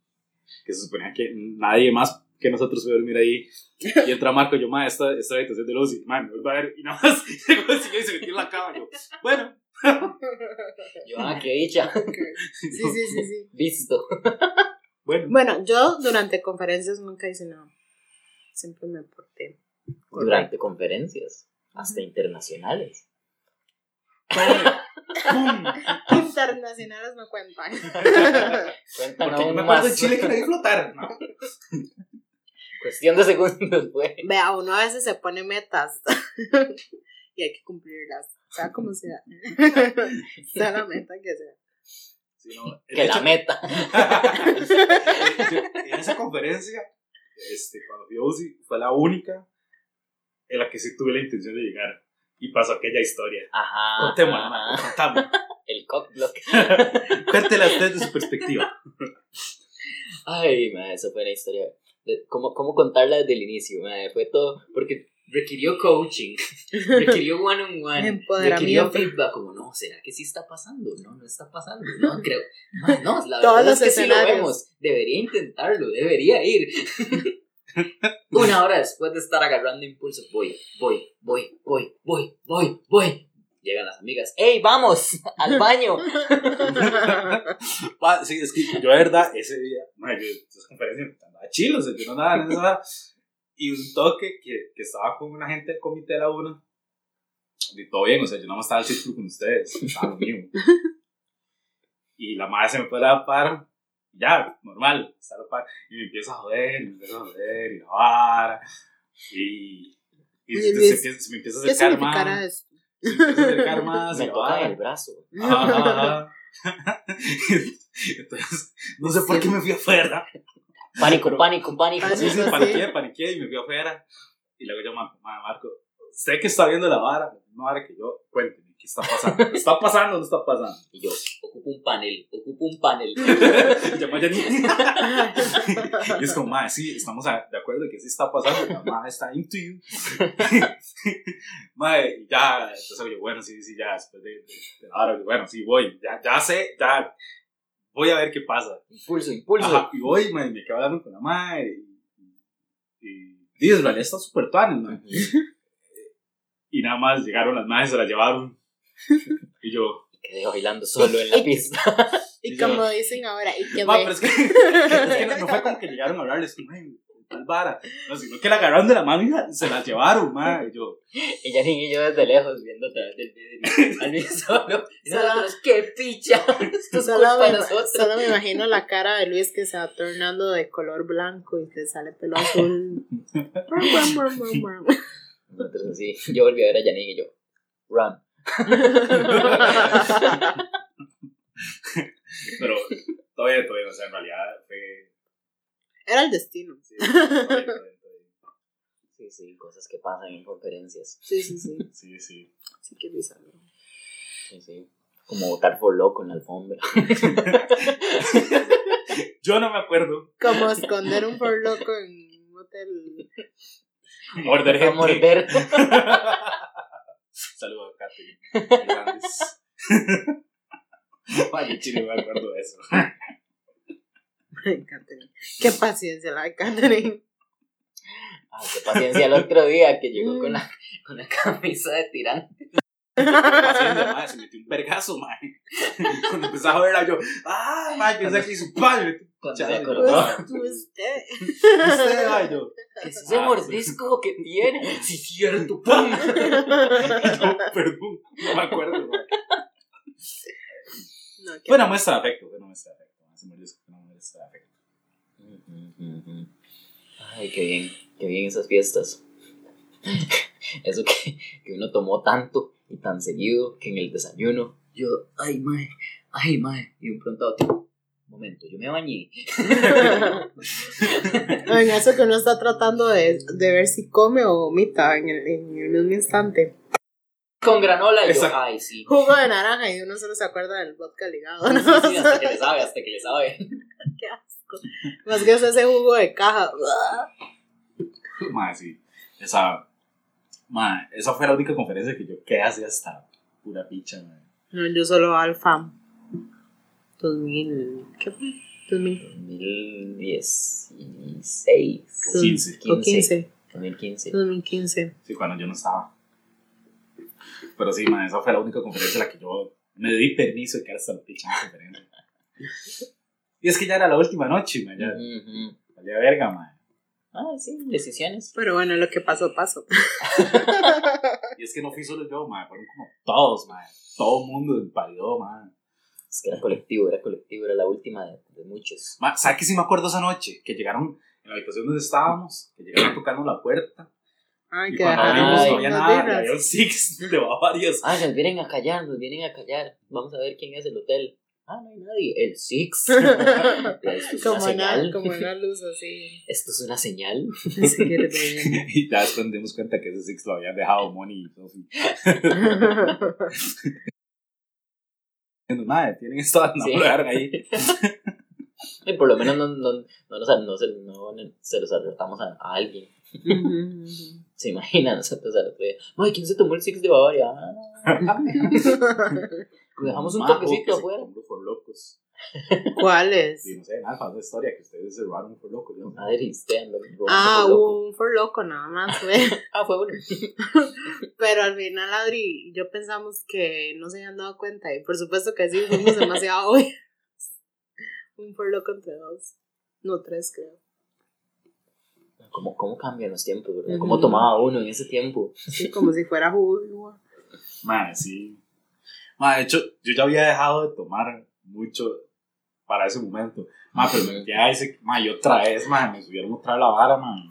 que se suponía que nadie más que nosotros a dormir ahí. Y entra Marco, yo, ma, esta, esta habitación del OSI, ma, me vuelvo a ver. Y nada más y se metió en la cama. Yo, bueno. Yo, ah, qué dicha. Sí, sí, sí, sí. Visto. Bueno. Bueno, yo durante conferencias nunca hice nada. Siempre me porté. Durante conferencias, hasta internacionales. Internacionales no cuentan. Cuentan Porque yo aún me acuerdo más. en Chile que vi flotar, ¿no? Cuestión de segundos, fue. Vea, uno a veces se pone metas y hay que cumplirlas. Sea como sea. sea la meta que sea. Sí, no, de Que la meta. en esa conferencia, este, cuando UCI, fue la única en la que sí tuve la intención de llegar. Y pasó aquella historia. Ajá. Contémosla, ajá. Contámosla. El cock block. Cuéntela usted de su perspectiva. Ay, ma, eso fue una historia. De- ¿Cómo, cómo contarla desde el inicio? Fue todo. Porque requirió coaching, requirió one on one, requirió feedback. Como, no, ¿será que sí está pasando? No, no está pasando. No, creo. Ma, no, la Todos verdad es que sí lo escenarios. vemos. Debería intentarlo, debería ir. Una hora después de estar agarrando impulso, voy, voy, voy, voy, voy, voy, voy. Llegan las amigas, ¡Ey, vamos! ¡Al baño! Sí, es que yo, de verdad, ese día, madre, yo, esas conferencias, andaba chilo, o sea, yo no andaba en esa. Y un toque que, que estaba con una gente del comité de la UNA. Y todo bien, o sea, yo no me estaba al círculo con ustedes, estaba lo mismo. Y la madre se me fue a la par, ya, normal, está a la par. Y me empieza a joder, y me empieza a joder, y la vara. Y, y Oye, se, se empieza, se me empieza a ¿Qué acercar más. esto? Se me empieza a acercar más. y Me la vara. el brazo. Entonces, no sé por qué me fui afuera. Pánico, Pero- pánico, pánico. Sí, sí, paniqué, paniqué y me fui afuera. Y luego yo, "Ma- ma- Marco, sé que está viendo la vara, no vara que yo, cuénteme, ¿qué está pasando? ¿Está pasando o no está pasando? Y yo, ocupo un panel, ocupo un panel. Y llamó a. Y es como, madre, sí, estamos de acuerdo de que sí está pasando, la madre está into you. Y ya, entonces yo, bueno, sí, sí, ya, después de, de, la hora, bueno, sí, voy, ya, ya sé, ya, voy a ver qué pasa. Impulso, impulso. Ajá, y voy, mae, me quedo hablando con la madre. Y, y, y está súper tuanes, mae. Y nada más llegaron las madres, se la llevaron. Y yo, Quedé bailando solo en la pista. Y Y yo- como dicen ahora, y que Ma, pero es que, es que no, no fue como que llegaron a hablarles, que, "Mae, tal vara. No, sino que la agarraron de la mano y se la llevaron, ma. Y yo, Y Janine y yo desde lejos viendo a través del vidrio. Al mismo solo. Y nosotros, ¡qué picha! Esto es Solo culpa de me, nosotros. solo me imagino la cara de Luis que se va tornando de color blanco y que sale pelo azul. Nosotros así. Yo volví a ver a Janine y yo, run. Pero todavía, todavía, o sea, en realidad fue. Era el destino. Sí, todavía, todavía, todavía. Sí, sí, cosas que pasan en conferencias. Sí, sí, sí. Sí, sí. Sí que bizarro. Sí, sí. Como votar por loco en la alfombra. Yo no me acuerdo. Como esconder un por loco en un hotel. Morder gente. morder. Saludos a Katherine. Ay, chile, me acuerdo de eso. Ay, Catherine. Qué paciencia la de Catherine. Ay, qué paciencia el otro día que llegó con la, con la camisa de tirante. Madre, se metió un vergazo, madre. Cuando empezaba a verla, yo, ah, madre, pensé que hizo padre. Pues, tú, usted. Usted, madre, yo, ¿Qué es ese mordisco que tiene? Sí, cierto, pum. yo, perdón, no me acuerdo, madre. No, una muestra de afecto, fue una muestra de afecto. madre, Se me olvidó que fue una muestra de afecto. Ay, qué bien, qué bien esas fiestas. Eso que, que uno tomó tanto y tan seguido que en el desayuno, yo, ay, mae, ay, mae, y de un pronto a otro, un momento, yo me bañé. En eso que uno está tratando de, de ver si come o vomita en el, en el mismo instante. Con granola, y yo, ay, sí. Jugo de naranja y uno solo se acuerda del vodka ligado. Sí, ¿no? sí, sí, hasta que le sabe, hasta que le sabe. Qué asco. Más que es ese jugo de caja. Madre, sí. Esa, madre, esa fue la única conferencia que yo quedé así hasta pura picha, madre. No, yo solo alfa. 2000. ¿Qué fue? 2000. 2016. 15. O 15. 2015. 2015. Sí, cuando yo no estaba. Pero sí, man, esa fue la única conferencia en la que yo me di permiso de quedar hasta la picha en la conferencia. Y es que ya era la última noche, man, ya Ujú. valía verga, man. Ah, sí, decisiones. Pero bueno, lo que pasó, pasó. Y es que no fui solo yo, man, fueron como todos, man. Todo el mundo invadió, man. Es que era colectivo, era colectivo, era la última de, de muchos. Man, ¿Sabes qué sí me acuerdo esa noche? Que llegaron en la habitación donde estábamos, que llegaron a tocarnos la puerta. Ay, Y cuando abrimos Ay, no había nada, y había un six de varios. Ah, nos vienen a callar, nos vienen a callar. Vamos a ver quién es el hotel. Ah, no hay nadie. El Six. Es como, una, como una luz así. Esto es una señal. Y ya después nos dimos cuenta que ese six lo habían dejado Money y Sophie. Madre, tienen esto, no Sí. ahí. Y por lo menos no, no, no, nos- no se, no se los alertamos a, a alguien. Se imagina nosotros al otro día. Ay, ¿quién se tomó el Six de Bavaria? Ah, dejamos un toquecito afuera. por locos. ¿Cuáles? Sí, no sé, nada, fue una historia que ustedes se robaron por locos. ¿no? Madre, usted Ah, loco. un for loco nada más, fue. Ah, fue bueno. Pero al final Adri y yo pensamos que no se habían dado cuenta y por supuesto que sí, fuimos demasiado obvios. Un for loco entre dos. No, tres creo. ¿Cómo, cómo cambian los tiempos, verdad? ¿Cómo tomaba uno en ese tiempo? Sí, como si fuera jugo. Madre, sí. Madre, de hecho, yo ya había dejado de tomar mucho para ese momento. Madre, pero me a ese, madre, y otra vez, madre, me subieron otra vez la vara, madre.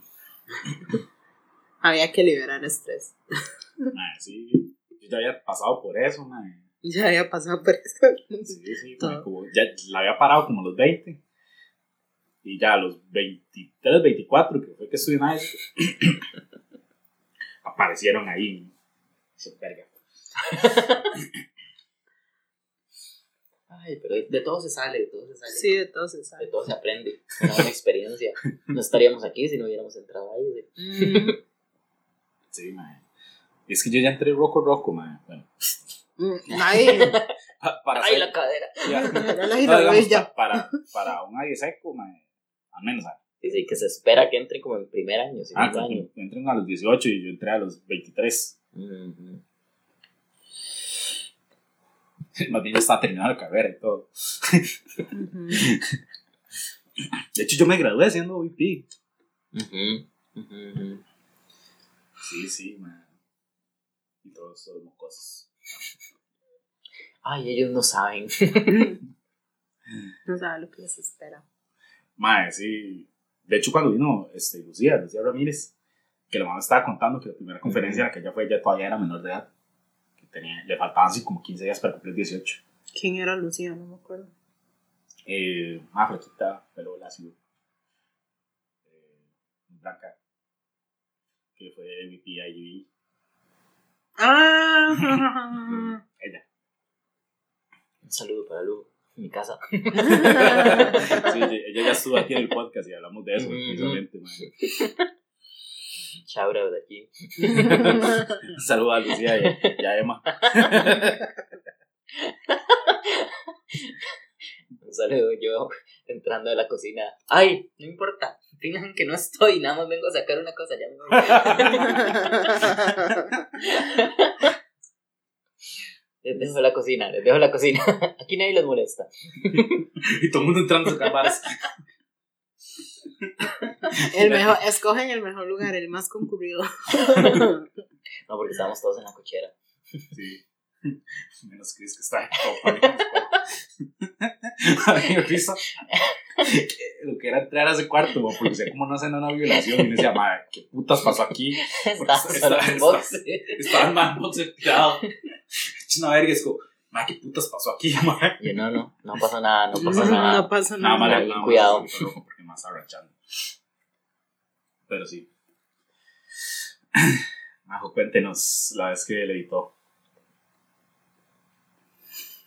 Había que liberar estrés. Madre, sí. Yo ya había pasado por eso, madre. Ya había pasado por eso. Sí, sí, madre, como ya la había parado como a los 20. Y ya a los 23, 24, que fue que estudié en AES, aparecieron ahí. Ese verga. Ay, pero de, de todo se sale, de todo se sale. Sí, De ¿sabes? todo se aprende. Una buena experiencia. No estaríamos aquí si no hubiéramos entrado ahí. Mm, Sí, madre. Y es que yo ya entré roco roco, madre. Bueno, mm, Nadie. para Ay, la cadera. ya. Era la No, digamos, pa- para, para un aire seco, mae, al menos, ¿sabes? Sí, sí, que se espera que entre como en primer año, Ah, segundo año. que entren a los 18 y yo entré a los 23. Ujú. Más bien ya estaba terminando la carrera y todo. De hecho, yo me gradué siendo VP. Ujú, ujú, ujú. Sí, sí, man. Y todos esos mocosos. Ay, ellos no saben. No sabe lo que les espera. Mae, sí. De hecho, cuando vino este, Lucía, Lucía Ramírez, que la mamá estaba contando que la primera conferencia en la que ella fue, ella todavía era menor de edad. Tenía, le faltaban así como 15 días para cumplir 18. ¿Quién era Lucía? No me acuerdo. Eh, más flaquita, pero lacio. Eh, blanca. Que fue VP IGB. Ah. Ella. Un saludo para Lu, en mi casa. Sí, ella, ella ya estuvo aquí en el podcast y hablamos de eso, Ujú. precisamente. mae. Shout out de aquí. Un saludo a Lucía y, y a Emma. Un saludo yo entrando de la cocina. Ay, no importa. Finjan que no estoy, nada más vengo a sacar una cosa. Ya me. Les dejo la cocina, les dejo la cocina. Aquí nadie les molesta. y todo el mundo entrando a sacar. el mejor, escogen el mejor lugar, el más concurrido. No, porque estábamos todos en la cochera. Sí. Menos Chris que está en copa. A mí me risa lo que era entrar a ese cuarto, porque sé cómo no hacen una violación. Y me decía, madre, ¿qué putas pasó aquí? Estaba en box. Estaba el man boxer tirado. Es una verga, es como, madre, ¿qué putas pasó aquí, madre? Yo no, no, no pasa nada, no pasa No, nada. no pasa Nada nada. nada más, cuidado. pero porque más arrachando. Pero sí. Majo, cuéntenos la vez que le editó.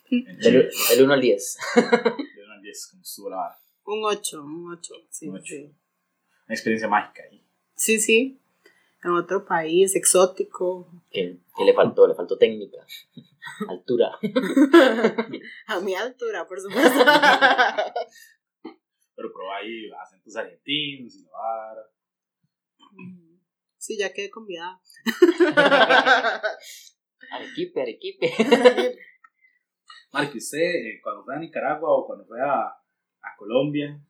Del, del 1 al 10. De una al 10, como estuvo la vara. Un 8, un 8. Sí, Un ocho. sí. Una experiencia mágica ahí. Sí, sí. En otro país, exótico. ¿Qué, qué le faltó? Le faltó técnica, altura. A mi altura, por supuesto. Pero probó ahí acentos argentinos y la vara. Sí, ya quedé convidada. Arequipe, Arequipe. Marque, usted eh, cuando fue a Nicaragua o cuando fue a, a Colombia.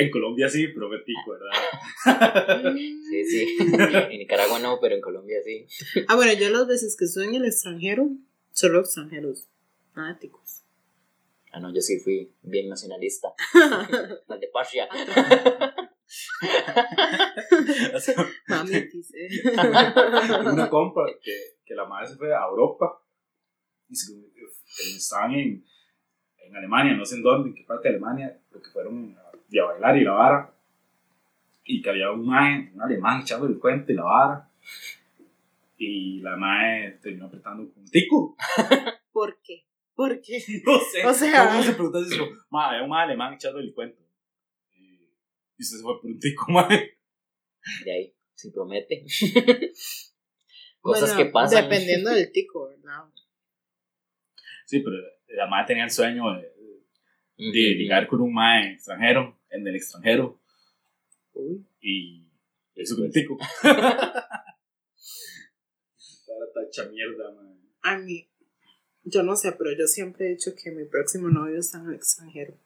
En Colombia sí, pero fue tico, ¿verdad? Sí, sí. En Nicaragua no, pero en Colombia sí. Ah, bueno, yo las veces que estuve en el extranjero, solo extranjeros, nada ticos. Ah, no, yo sí fui bien nacionalista. Las de Patria. Sea, Mamitis, eh. Una compa que, que la madre se fue a Europa y se, que estaban en, en Alemania, no sé en dónde, en qué parte de Alemania, pero que fueron a, y a bailar y la vara. Y que había un mae, un alemán echando el cuento y la vara. Y la madre terminó apretando con un tico. ¿Por qué? ¿Por qué? No sé. O sea- Todo el mundo se pregunta así, como, "Ma, había un mae alemán echando el cuento. Y, se fue por un tico, mae. De ahí, si promete. Cosas Bueno, que pasan. Dependiendo del tico, ¿verdad? Sí, pero la madre tenía el sueño de, de ligar con un mae extranjero, en el extranjero, Uy. y eso con un tico. Esta tacha mierda, mae. A mí, yo no sé, pero yo siempre he dicho que mi próximo novio está en el extranjero.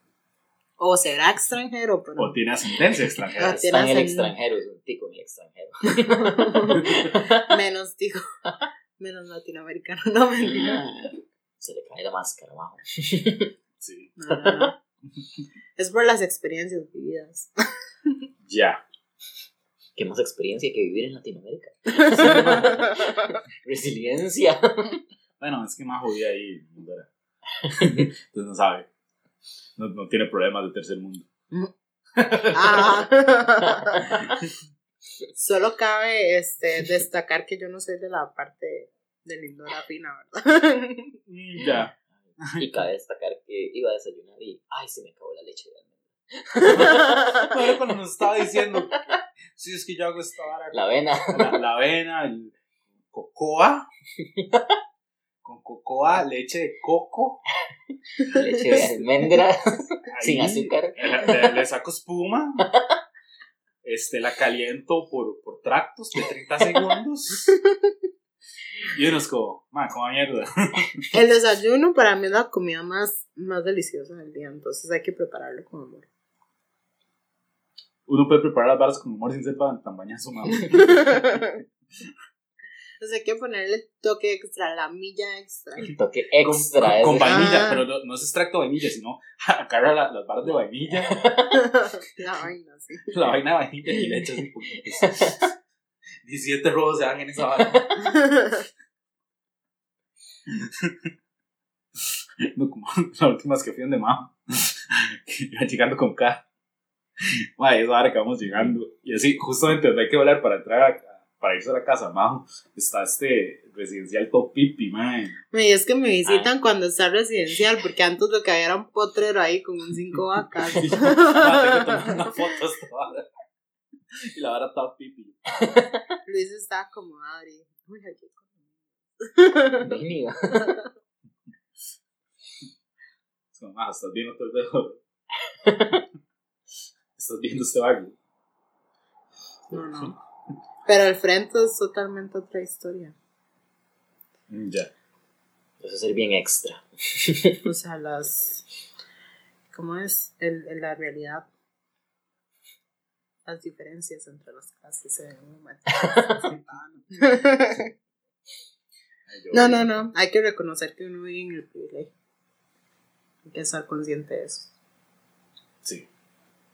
O será extranjero, pero. O tiene ascendencia extranjera. Ah, Está en el extranjero, es un tico en el extranjero. Menos tico. Menos latinoamericano. No, mentira. Se le cae la máscara abajo. Sí. No, no, no. Es por las experiencias vividas. Ya. ¿Qué más experiencia que vivir en Latinoamérica? Resiliencia. Bueno, es que más jodida ahí. Entonces no sabe. No, no tiene problemas de tercer mundo. Ah. Solo cabe este, destacar que yo no soy de la parte de Lindora Fina, ¿verdad? Ya. Y cabe destacar que iba a desayunar y, ay, se me acabó la leche de almendra. Pero cuando nos estaba diciendo, sí, es que yo hago esta vara La avena. la, la avena, el cocoa con cocoa, leche de coco. Leche de almendra sin azúcar. Le, le- le saco espuma. Este, la caliento por, por tractos de 30 segundos. Y uno es como, man, como mierda. El desayuno para mí es la comida más, más deliciosa del día, entonces hay que prepararlo con amor. Uno puede preparar las varas con humor sin ser tan tan bañazo, mamá. Entonces hay que ponerle el toque extra, la milla extra. El toque extra. con- con vainilla, Ah. pero no, no es extracto de vainilla, sino agarra la- las varas de vainilla, la vaina, sí. la vaina de vainilla y le echas un poquito. 17 robos se dan en esa vara. No, como la última vez que fui donde mamá. que Iba llegando con K. Madre, esa hora que vamos llegando. Y así, justamente donde hay que volar para entrar a, para irse a la casa, majo, está este residencial Top Pipi, madre. Y es que me visitan cuando está residencial, porque antes lo que había era un potrero ahí con un cinco vacas. Y yo, "Ma, tengo que tomar una foto. Y la vara Top Pipi. Luis está como Adri. Uy, aquí. Vení, va. Es como, "Ma, estás viendo todo el dedo. Estás viendo este barrio. No, no. Pero el frente es totalmente otra historia. Mm, Ya. Eso es ser bien extra. O sea, las. ¿Cómo es? El, el- la realidad. Las diferencias entre las clases se ven muy yo- No, no, no. Hay que reconocer que uno vive en el privilegio. Hay que estar consciente de eso. Sí.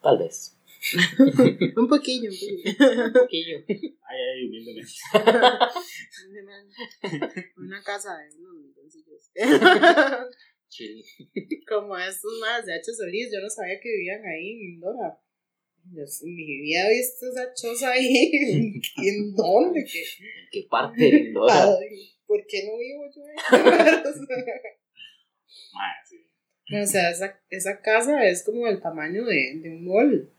Tal vez. Un poquillo, un poquillo. Un poquillo. Ay, ay, humildemente. Una casa de unos milloncillos. Como estos más de H. Solís, yo no sabía que vivían ahí en Indora. Yo mi vida he visto esa choza ahí. ¿En dónde? ¿Qué? ¿En qué parte de Lindora? Ay, ¿Por qué no vivo yo ahí? Sí. o sea, esa, esa casa es como del tamaño de, de un mall.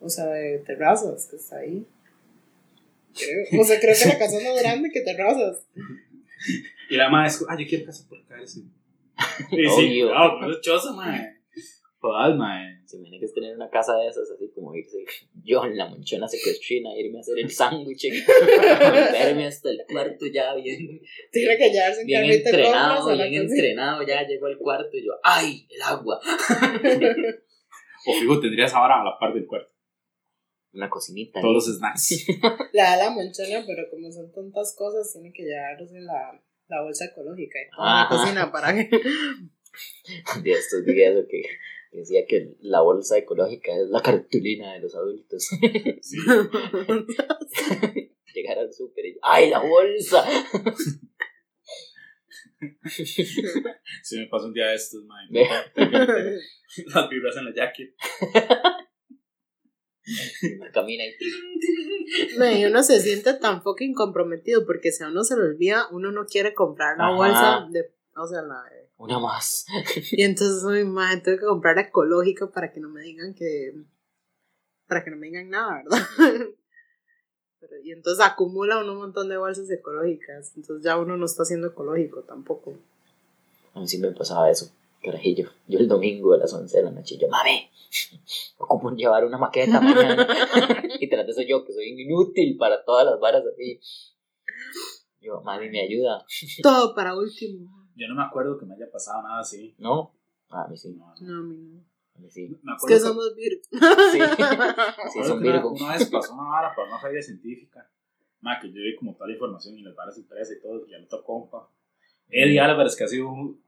O sea, de terrazas que está ahí. Creo. O sea, creo que la casa es más grande que terrazas. Y la madre es, ah, yo quiero casa por acá, sí. Y sí, Obvio. no, pero es choza, madre. Joder, madre. Se imagina que es tener una casa de esas, así como irse yo en la monchona secuestrina, irme a hacer el sándwich, volverme hasta el cuarto ya bien, Tiene que llevarse en bien entrenado, bien entrenado, ya llego al cuarto y yo, ¡ay, el agua! O fijo, tendría esa vara a la par del cuarto. Una cocinita. Todos los snacks. La da la monchona, pero como son tantas cosas, tiene que llevarse la, la bolsa ecológica y toda la cocina para que. de estos videos que decía que la bolsa ecológica es la cartulina de los adultos. Sí. Llegar al súper y ¡ay, la bolsa! Sí, me pasó un día de estos, madre. Ve. Las vibras en la jacket. Camina y y uno se siente tan fucking comprometido porque si a uno se le olvida, uno no quiere comprar la Ajá. bolsa de. O sea, la de- una más. Y entonces, uy, madre, tengo que comprar ecológica para que no me digan que. Para que no me digan nada, ¿verdad? Pero, y entonces acumula uno un montón de bolsas ecológicas. Entonces ya uno no está siendo ecológico tampoco. A mí sí me pasaba eso, carajillo. Yo el domingo a las 11 de la noche, yo, mami, ocupo llevar una maqueta mañana. y tras de eso yo, que soy inútil para todas las varas así. Yo, mami, me ayuda. Todo para último. Yo no me acuerdo que me haya pasado nada así. ¿No? Ah, a mí sí, No, no. No, a mí no. a mí sí. Me Es acuerdo que somos virgos. Sí, sí son que una, Virgo. una vez pasó una vara para una feria científica. Ma, que yo vi como toda la información y las varas impresas y todo, y al otro compa. Eddie Álvarez, que ha sido un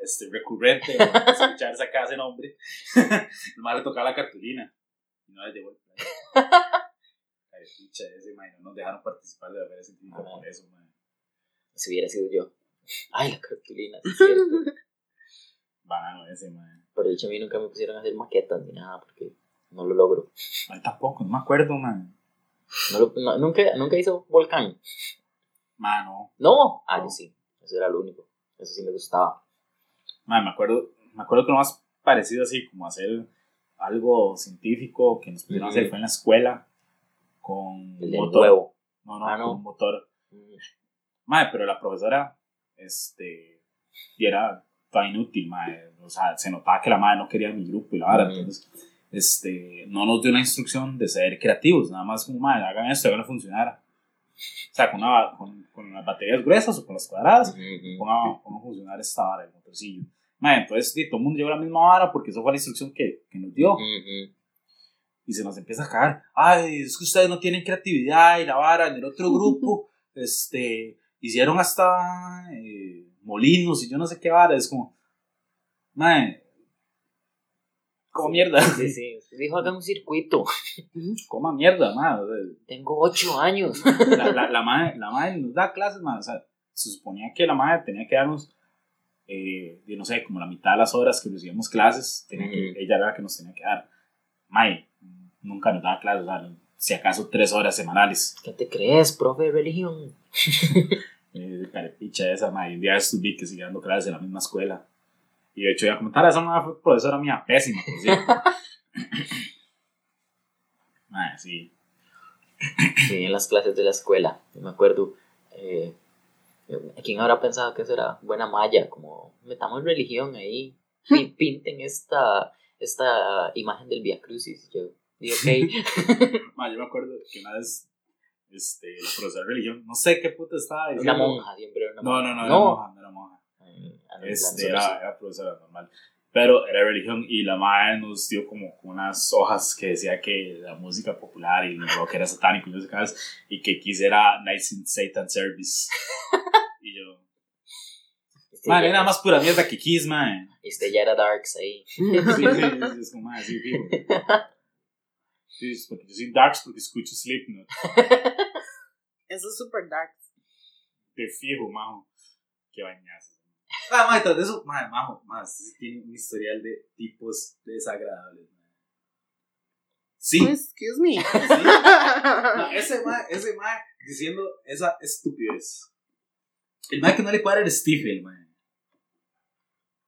este, recurrente en escuchar esa casa ese nombre. Nomás le tocaba la cartulina. Y no le llevó el play. Ay, pucha, ese, ma, no nos dejaron participar de la feria científica Ajá. por eso, ma. Si hubiera sido yo. Ay, la cartulina, sí es cierto. Banano ese, ma. Pero de hecho a mí nunca me pusieron a hacer maquetas ni nada, porque no lo logro. A mí tampoco, no me acuerdo, man. No lo- no- nunca, nunca hizo volcán. Ma, no. Ah, No. yo sí. Eso era lo único. Eso sí me gustaba. Ma, me acuerdo, me acuerdo que lo más parecido así, como hacer algo científico que nos pusieron a hacer fue en la escuela con El motor. huevo. No, no, Ah, no. con motor. Mm, Madre, pero la profesora este, y era toda inútil, mae. O sea, se notaba que la madre no quería mi grupo y la vara. Entonces, este, no nos dio la instrucción de ser creativos, nada más como, madre, hagan esto, hagan funcionar. O sea, con, una, con, con las baterías gruesas o con las cuadradas, Ujú. pongan, pongan a funcionar esta vara, el motorcillo. Madre, entonces, sí, todo el mundo llevó la misma vara porque eso fue la instrucción que, que nos dio. Ujú. Y se nos empieza a cagar. Ay, es que ustedes no tienen creatividad y la vara. En el otro grupo, este, hicieron hasta eh, molinos y yo no sé qué vara. Es como, madre, como mierda. Sí, sí. Usted dijo, hagan un circuito. Coma mierda, sea, Tengo ocho años. la, la, la madre, la madre nos da clases, madre. O sea, se suponía que la madre tenía que darnos, eh, no sé, como la mitad de las horas que recibíamos clases, tenía que- Ujú. ella era la que nos tenía que dar. Madre, nunca nos daba clases, o sea, si acaso tres horas semanales. ¿Qué te crees, profe de religión? Eh, carepicha esa, madre. Un día estuve que sigue dando clases en la misma escuela. Y de hecho, iba a comentar, esa fue profesora mía pésima, por cierto. Madre, sí. Sí, en las clases de la escuela. Yo me acuerdo. Eh, ¿Quién habrá pensado que eso era buena malla? Como metamos religión ahí. pi- Pinten esta, esta imagen del Via Crucis. Yo digo, ok. Madre, yo me acuerdo que una vez, este, la profesora de religión, no sé qué puta estaba Una diciendo. monja, siempre era una No, monja. no, no, era monja, no era monja. Eh, ah, no, Este, era, era profesora normal. Pero era religión y la madre nos dio como unas hojas que decía que la música popular y el rock era satánico y no sé qué más, y que quisiera Nice in Satan Service. y yo. Este madre, nada más pura mierda que Kiss, madre. Este ya era Darks ahí. Sí, sí, sí, es como, madre, sí. Sí, porque yo soy Darks porque escucho Slipknot. Eso es super dark. De fijo, majo. Qué bañazo. Ah, madre, tras de eso, madre, majo, más, sí tiene un historial de tipos desagradables. Sí, Excuse me. No, ese mae, ese mae diciendo esa estupidez. El mae que no le cuadra el Stifel, mae.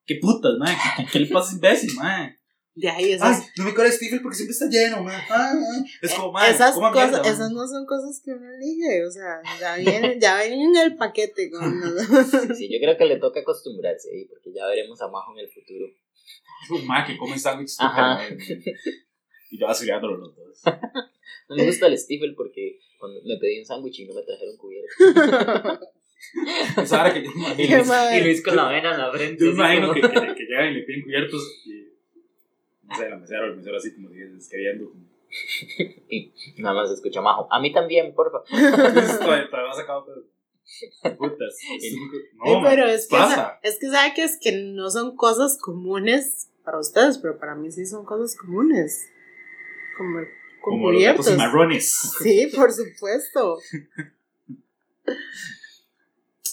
¿Qué putas, mae? ¿Qué, qué, qué le pasa imbécil, mae? De ahí Ay, esas, no me el Stifel porque siempre está lleno. Ay, ay. Es como, mae, esas coma cosas, mierda, mae. esas no son cosas que uno elige, o sea, ya vienen, ya vienen en el paquete con Sí, sí, yo creo que le toca acostumbrarse ahí, porque ya veremos a Majo en el futuro. Es un que come sándwiches mae. Y yo asiliándolo los dos. No me gusta el Stifel porque cuando me pedí un sándwich y no me trajeron cubierto. Esa hora que yo Y Luis, madre. y Luis con la vena en la frente. Yo imagino como- que, que, que llegan y le piden cubiertos y. No sé, la mesera o el mesero así como dices, queriendo. como, Y nada más escucha Majo. A mí también, porfa. Todavía todavía sacado pero- Putas. No, Eh, pero es que, pasa. es que sabe que es que no son cosas comunes para ustedes, pero para mí sí son cosas comunes. Como, Como los cubiertos. marrones. Sí, por supuesto.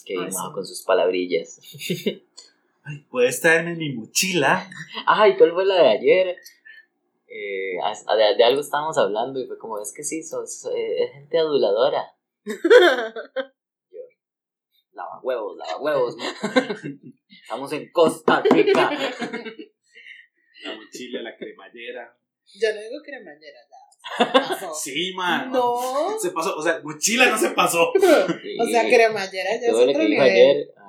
Que Majo sí. con sus palabrillas. Ay, puedes traerme mi mochila. Ay, ¿cuál fue la de ayer? Eh, de, de algo estábamos hablando y fue como, es que sí, sos, eh, es gente aduladora. Lava huevos, lava huevos. Estamos en Costa Rica. La mochila, la cremallera. Yo no digo cremallera, ya. Pasó. Sí, man. No. Se pasó. O sea, mochila no se pasó. O sea, cremallera ya es Todo lo otro nivel. ayer ah,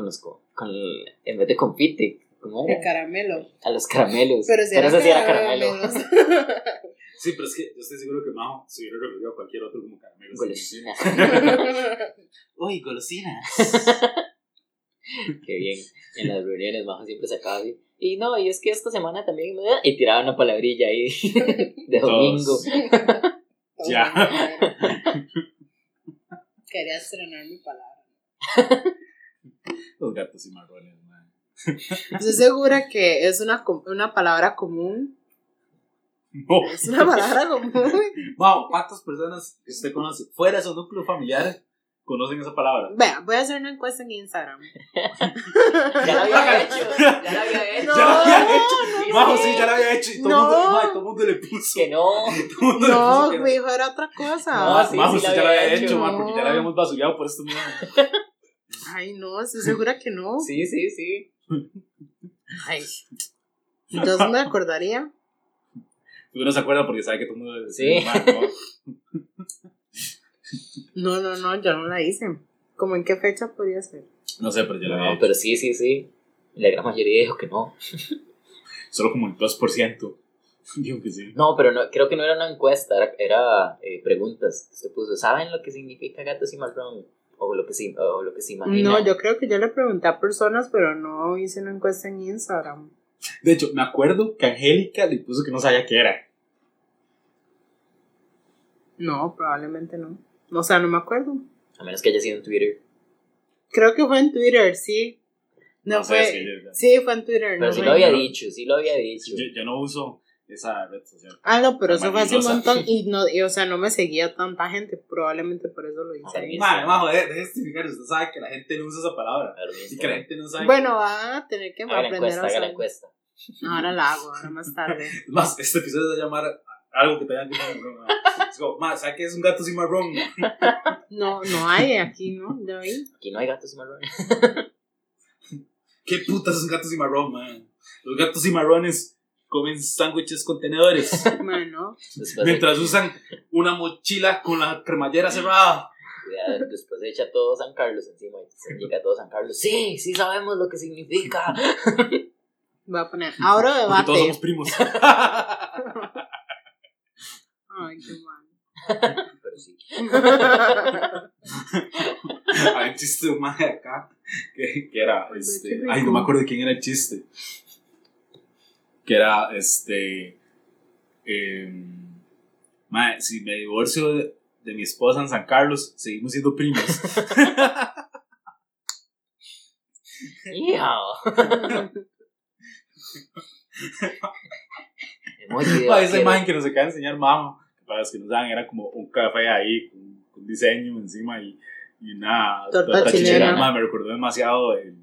con los con el- en vez de confite, ¿cómo El era? caramelo. A los caramelos. Pero si ese sí era caramelo. caramelos. Sí, pero es que yo estoy seguro que Majo se hubiera referido a cualquier otro como caramelo. Golosina. Uy, golosinas. Qué bien. En las reuniones, Majo siempre sacaba así. Y no, y es que esta semana también. me da-". Y tiraba una palabrilla ahí de domingo. Ya. Quería estrenar mi palabra. Los gatos y marrones, man. Estoy segura que es una, una palabra común. No. Es una palabra común. Wow, ¿cuántas personas que usted conoce fuera de su núcleo familiar conocen esa palabra? Vea, voy a hacer una encuesta en Instagram. Ya lo había hecho. Ya lo había hecho. No, ya lo había hecho. Sí, Majo, sí. ya lo había hecho. Y todo el No. mundo, todo el mundo le puso. Que no. Todo mundo le No, puso que mi hijo era otra cosa. No, sí, Majo, sí sí, ya lo había hecho. hecho, man, porque ya No. lo habíamos basureado por esto mismo. Ay, no, estoy segura que no. Sí, sí, sí. Ay. Entonces me acordaría. Tú no se acuerda porque sabe que todo el mundo le Sí. "Man, no". No, no, no, yo no la hice. ¿Cómo en qué fecha podría ser? No sé, pero yo había No, pero sí, sí, sí. La gran mayoría dijo que no. Solo como el 2% dijo que sí. No, pero no, creo que no era una encuesta, era, era eh, preguntas. Usted puso, ¿saben lo que significa gato cimarrón? O lo que se, o lo que se imagina. No, yo creo que yo le pregunté a personas, pero no hice una encuesta en Instagram. De hecho, me acuerdo que Angélica le puso que no sabía qué era. No, probablemente no. O sea, no me acuerdo. A menos que haya sido en Twitter. Creo que fue en Twitter, sí. No, fue. Sí, fue en Twitter. Pero no sí lo había dicho, sí lo había dicho. Yo, yo no uso esa red social. Ah, no, pero eso fue hace un montón y no, y, o sea, no me seguía tanta gente, probablemente por eso lo hice. Ah, ahí. Madre, majo, de justificar. Usted sabe que la gente no usa esa palabra. Y que la gente no sabe. Bueno, van a tener que aprender encuesta, a haga la usar. encuesta. Ahora la hago, ahora más tarde. Es más, este episodio se va a llamar algo que que ver con broma. Es como, más, ¿sabes qué es un gato cimarrón? No, no hay aquí, ¿no? Vi. Aquí no hay gatos marrones. ¿Qué putas es un gato cimarrón, man? Los gatos cimarrones comen sándwiches con tenedores. Bueno, Después, mientras usan una mochila con la cremallera cerrada. cuidado, después se echa todo San Carlos encima y se llega todo San Carlos. Sí, sí sabemos lo que significa. voy a poner. Ahora Porque debate. todos somos primos. Ay, qué mal. Pero sí. Hay un chiste de un maje acá que, que era, Ay, este, ay, no me acuerdo de quién era el chiste. Que era, este, em, mae, si me divorcio de, de mi esposa en San Carlos, seguimos siendo primos. Mae, esa imagen que nos acaba de enseñar Majo, que para los que no saben, era como un café ahí, con, con diseño encima y, y una Torta chilena. Mae, me recordó demasiado el,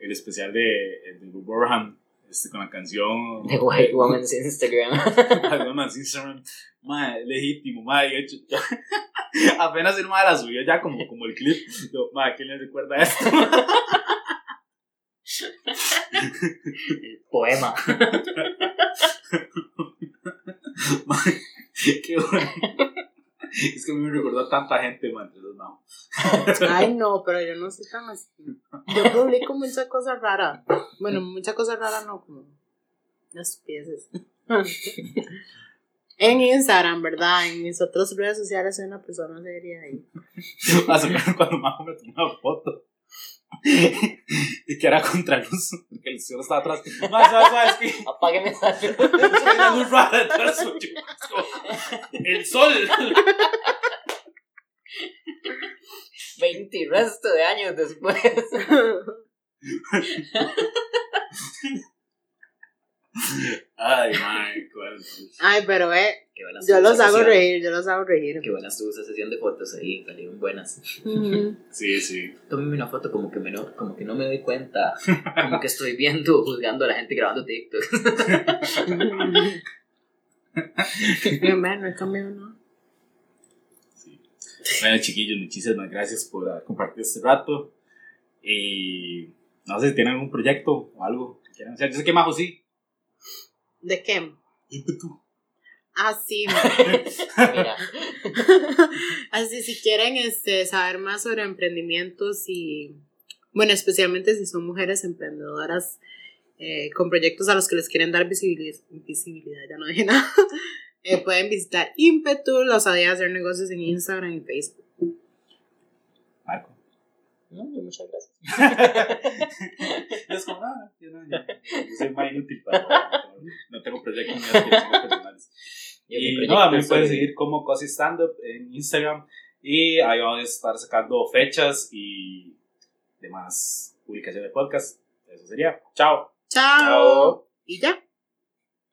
el especial de, de Bob Burham, este, con la canción The White Woman's Instagram. Algunas Instagram, madre, legítimo, madre, de hecho, yo- apenas el madre la subió ya como, como el clip, yo, madre, ¿quién le recuerda esto? Poema. Madre, qué bueno. Es que a mí me recordó a tanta gente, madre, no. Ay, no, pero yo no soy tan así. Yo publico muchas cosas raras. Bueno, muchas cosas raras no, como estupideces. En Instagram, ¿verdad? En mis otras redes sociales soy una persona seria y Hace cuando Majo me tomó una foto. y que era contra luz, porque el cielo estaba atrás. Más, más, más, Apágueme esa luz. una luz rara detrás suyo. El sol. 20 y resto de años después. Ay, my, cuál. Ay, pero eh, yo estuvo los esa hago sesión. reír, yo los hago reír. Qué buena estuvo esa sesión de fotos ahí, salieron buenas. Sí, sí. Tómeme una foto como que, me no, como que no me doy cuenta. Como que estoy viendo, juzgando a la gente grabando TikTok. Bien, no he cambiado nada. Bueno, chiquillos, muchísimas gracias por ah, compartir este rato. Y no sé si tienen algún proyecto o algo que quieran hacer. Yo sé que Majo sí. ¿De qué? Ímpetu. Ah, sí. Mira, Así, si quieren este, saber más sobre emprendimientos y, bueno, especialmente si son mujeres emprendedoras eh, con proyectos a los que les quieren dar visibilidad, visibilidad ya no dije nada, eh, pueden visitar Impetu, los de hacer negocios en Instagram y Facebook. Marco. no, no, muchas gracias. es como, ah, yo, no, yo, yo soy más inútil para. No tengo proyectos ni personales. Y proyecto no, a mí pueden seguir como Cosi Stand Up en Instagram. Y ahí vamos a estar sacando fechas y demás publicaciones de podcast. Eso sería. Chao. ¡Chao! Chao. Y ya.